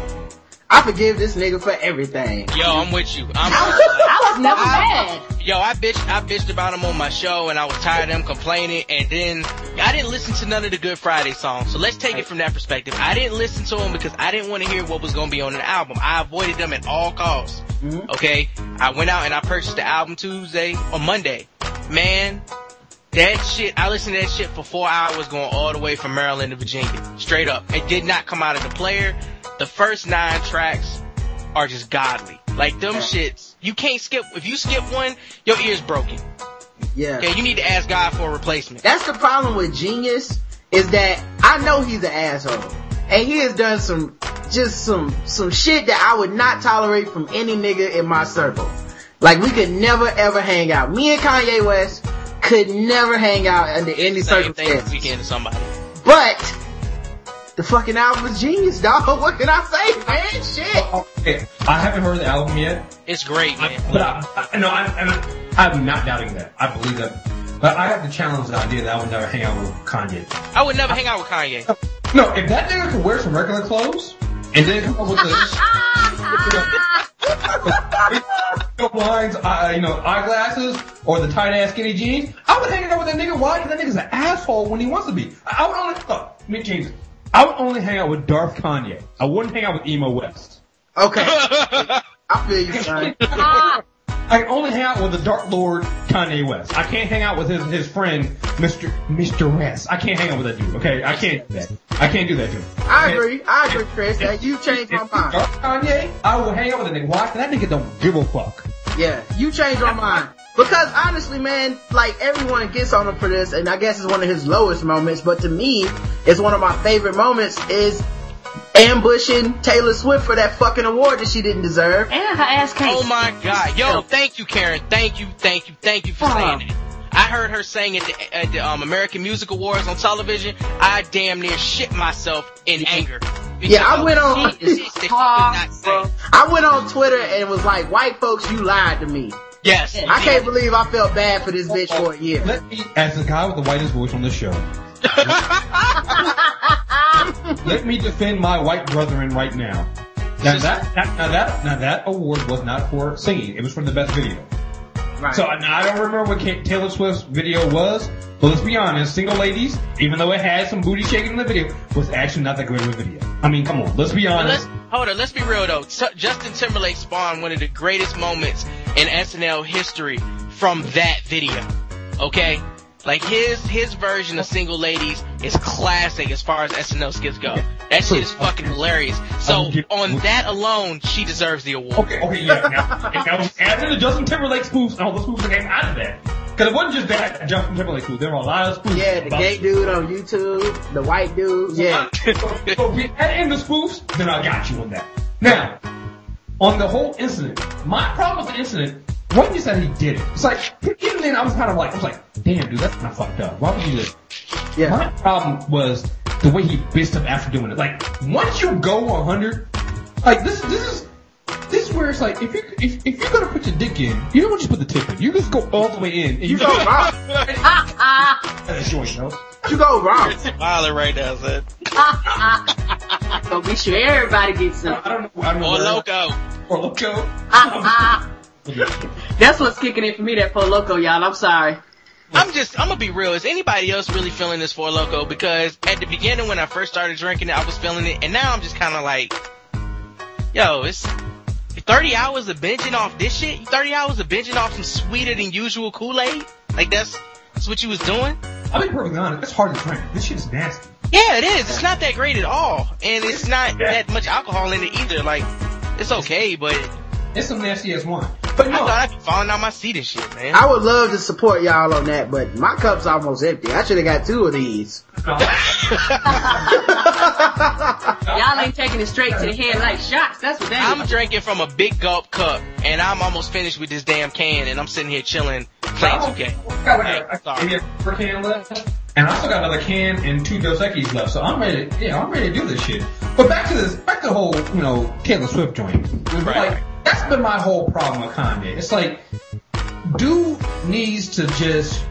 I forgive this nigga for everything. Yo, I'm with you. I'm I was never mad. Yo, I bitched, I bitched about him on my show and I was tired of him complaining and then I didn't listen to none of the Good Friday songs. So let's take it from that perspective. I didn't listen to them because I didn't want to hear what was going to be on the album. I avoided them at all costs. Mhm. Okay? I went out and I purchased the album Tuesday or Monday. Man, that shit, I listened to that shit for four hours going all the way from Maryland to Virginia. Straight up. It did not come out of the player. The first nine tracks are just godly. Like them shits, you can't skip, if you skip one, your ear's broken. Yeah. Okay, you need to ask God for a replacement. That's the problem with Genius is that I know he's an asshole. And he has done some, just some, some shit that I would not tolerate from any nigga in my circle. Like we could never ever hang out. Me and Kanye West could never hang out under any Same thing this circumstances. weekend to somebody. But the fucking album is genius, dog. What can I say, man? Shit. Okay, I haven't heard the album yet, It's great, man. but I, I no, I, I, I'm not doubting that. I believe that. But I have to challenge the idea that I would never hang out with Kanye. I would never hang out with Kanye. No, if that nigga could wear some regular clothes and then come up with the couple lines, uh, you know, eyeglasses or the tight ass skinny jeans, I would hang out with that nigga. Why? Because that nigga's an asshole when he wants to be. I, I would only look, let me change it. I would only hang out with Darth Kanye. I wouldn't hang out with Emo West. Okay. I feel you, son. I can only hang out with the Dark Lord Kanye West. I can't hang out with his his friend Mr. Mr. West. I can't hang out with that dude. Okay, I can't do that. I can't do that to him. I agree. I agree, Kriss. That you changed my mind. Dark Kanye, I will hang out with that nigga. Why? 'Cause that nigga don't give a fuck. Yeah, you changed my mind. Because honestly, man, like everyone gets on him for this, and I guess it's one of his lowest moments, but to me, it's one of my favorite moments is ambushing Taylor Swift for that fucking award that she didn't deserve. And her ass can't. Oh my god. Yo, thank you, Karen. Thank you, thank you, thank you for saying that. I heard her saying at the, at the um, American Music Awards on television. I damn near shit myself in anger. Yeah, I went on- She is- that she did not say. I went on Twitter and was like, white folks, you lied to me. Yes. I can't believe I felt bad for this bitch for a year. Let me, as the guy with the whitest voice on the show, let me defend my white brethren right now. Now that, that, now that, now that award was not for singing. It was for the best video. Right. So now I don't remember what Taylor Swift's video was, but let's be honest, Single Ladies, even though it had some booty shaking in the video, was actually not that great of a video. I mean, come on, let's be honest. let's hold on. Let's be real though. T- Justin Timberlake spawned one of the greatest moments in SNL history from that video. Okay, like his his version of Single Ladies is classic as far as SNL skits go. That shit is fucking hilarious. So on that alone, she deserves the award. Okay, okay, yeah. Now, and now add in the Justin Timberlake spoofs and all the spoofs that came out of that. Because it wasn't just that Justin Timberlake spoof. There were a lot of spoofs. yeah, the gay dude on YouTube, the white dude, yeah. so if we add in the spoofs, then I got you on that. Now, on the whole incident, my problem with the incident wasn't just he did it. It's like, even then I was kind of like, I was like, damn dude, that's kind of fucked up. Why would you do this? Yeah. My problem was the way he bitched up after doing it. Like, once you go 100, like this, this is, this is where it's like, if you, if, if you're gonna put your dick in, you don't just put the tip in. You just go all the way in and you, You go wrong. That's a joint, you go wrong. Smiling right now, son. So be sure everybody gets some. I don't know. I don't know. Or where- loco. Or loco. Uh-uh. That's what's kicking in for me, that Four Loko, y'all. I'm sorry. I'm just, I'm gonna be real. Is anybody else really feeling this Four Loko? Because at the beginning when I first started drinking it, I was feeling it, and now I'm just kind of like, yo, it's 30 hours of binging off this shit. 30 hours of binging off some sweeter than usual Kool-Aid. Like that's, that's what you was doing. I'll be perfectly honest. It's hard to drink. This shit is nasty. Yeah, it is. It's not that great at all, and it's not that much alcohol in it either. Like, it's okay, but It's some nasty as one. But I no, thought I'd be falling out my seat and shit, man. I would love to support y'all on that, but my cup's almost empty. I should have got two of these. Y'all ain't taking it straight to the head like shots. That's what that I'm is. drinking from a big gulp cup, and I'm almost finished with this damn can, and I'm sitting here chilling, playing 2K. I got like a, Sorry. a can left, and I still got another can and two Dos Equis left. So I'm ready. Yeah, I'm ready to do this shit. But back to this, back to the whole, you know, Taylor Swift joint. Right. Like that's been my whole problem with Kanye. It's like, dude needs to just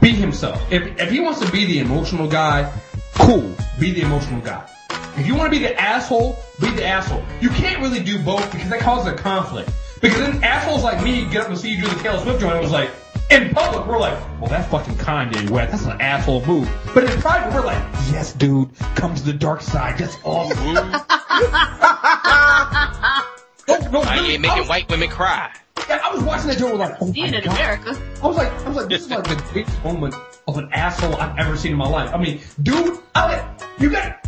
be himself. If if he wants to be the emotional guy, cool, be the emotional guy. If you want to be the asshole, be the asshole. You can't really do both because that causes a conflict. Because then assholes like me get up and see you do the Taylor Swift joint and was like, in public, we're like, well, that's fucking Kanye West. That's an asshole move. But in private, we're like, yes, dude, come to the dark side. That's awesome. no, no, I really, ain't making was, white women cry. yeah, I was watching that joint. Like, oh Seeing my in god. America. I was like, I was like, this is like the greatest moment of an asshole I've ever seen in my life. I mean, dude, I, you got,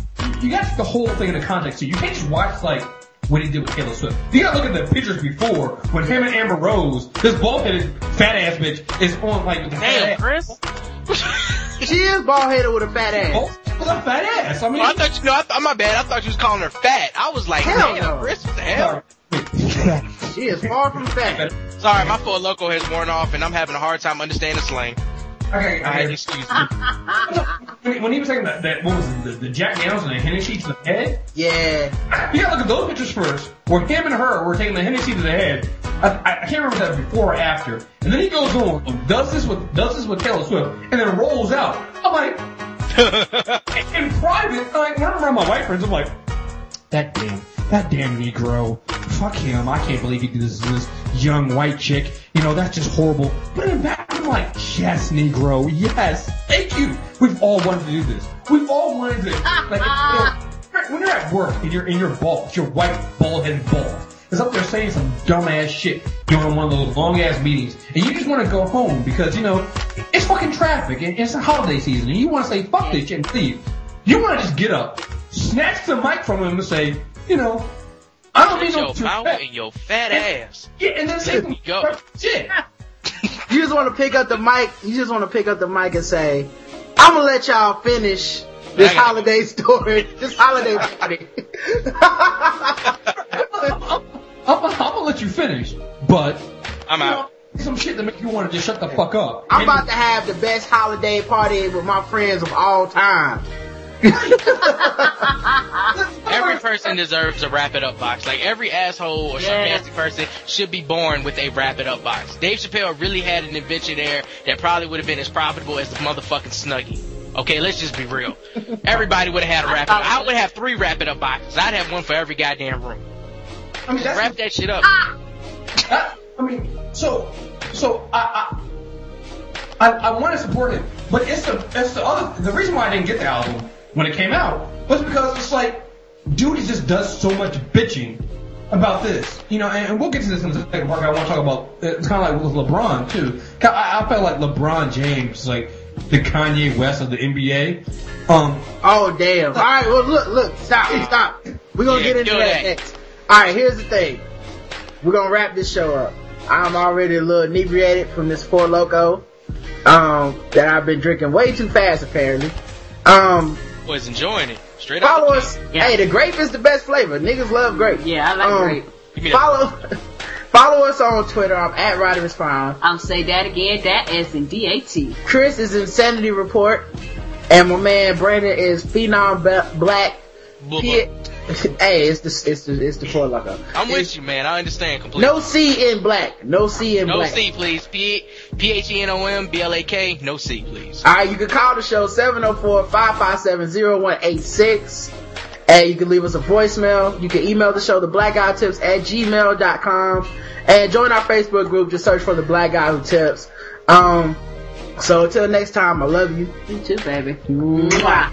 you got the whole thing in the context too. You can't just watch like what he did with Taylor Swift. You gotta look at the pictures before when him and Amber Rose, this bald-headed fat ass bitch, is on like with the Damn, fat ass. Kriss. She is bald headed with a fat ass. Oh, with a fat ass. I mean, I thought you know. I th- my bad. I thought you was calling her fat. I was like, Hell damn, no. Kriss, what the hell? She is far from fat. Sorry, my Four Loko has worn off, and I'm having a hard time understanding slang. Okay, I okay. excuse me. When, when he was taking that, that what was it, the, the Jack Daniels and the Hennessy to the head, Yeah. You gotta look at those pictures first, where him and her were taking the Hennessy to the head. I, I, I can't remember if that was before or after. And then he goes on, does this with does this with Taylor Swift, and then rolls out. I'm like, in private, I'm like when I'm around my white friends, I'm like, that damn, that damn Negro, fuck him. I can't believe he did this to this young white chick. You know, that's just horrible. But in the back, I'm like, yes, Negro, yes, thank you. We've all wanted to do this. We've all wanted to, like, you know, when you're at work and you're in your boss, your white bald-headed boss, is up there saying some dumbass shit during one of those long ass meetings, and you just want to go home because you know it's fucking traffic and it's a holiday season, and you want to say fuck this shit and leave. You want to just get up, snatch the mic from him, and say, you know, I don't need Shut no your mouth disrespect. and your fat ass. Yeah, and then say Let some me go. shit. You just want to pick up the mic. You just want to pick up the mic and say, "I'm gonna let y'all finish this I gotta holiday story, this holiday party." I'm, I'm, I'm gonna let you finish, but I'm out. know, some shit that make you want to just shut the fuck up. I'm about to have the best holiday party with my friends of all time. Every person deserves a wrap it up box. Like every asshole or Yeah. sarcastic person should be born with a wrap it up box. Dave Chappelle really had an invention there that probably would have been as profitable as the motherfucking Snuggie. Okay, let's just be real. Everybody would have had a wrap it up. I would have three wrap it up boxes. I'd have one for every goddamn room. I mean, Wrap that shit up. Ah! That, I mean, so, so I, I, I, I want to support it, but it's the, it's the other, the reason why I didn't get the album when it came out was because it's like, dude he just does so much bitching about this, you know, and, and we'll get to this in a second, Mark. I want to talk about, it's kind of like with LeBron too. I, I felt like LeBron James, is like the Kanye West of the NBA. Um, Oh damn! All right, well look, look, stop, stop. We're gonna Yeah, get into that that. next. All right, here's the thing. We're gonna wrap this show up. I'm already a little inebriated from this Four Loko, um, that I've been drinking way too fast apparently. Um, Was enjoying it. Straight up. follow us. Yeah. Hey, the grape is the best flavor. Niggas love grape. Yeah, I like Um, grape. Give me that. Follow, follow us on Twitter. I'm at Rodimus Prime. I'll say that again. That is in D-A-T. Kriss is Insanity Report, and my man Brandon is Phenom Ba- Black. Bubba. P- hey, it's the it's the it's the Four Loko. I'm It's- with you, man. I understand completely. No C in black. No C in No black. No C, please. P P H E N O M B L A K. No C, please. Alright, you can call the show 704-557-0186. And you can leave us a voicemail. You can email the show the black guy tips at gmail.com. And join our Facebook group. Just search for the black guy who tips. Um, so until next time, I love you. You too, baby. Mwah.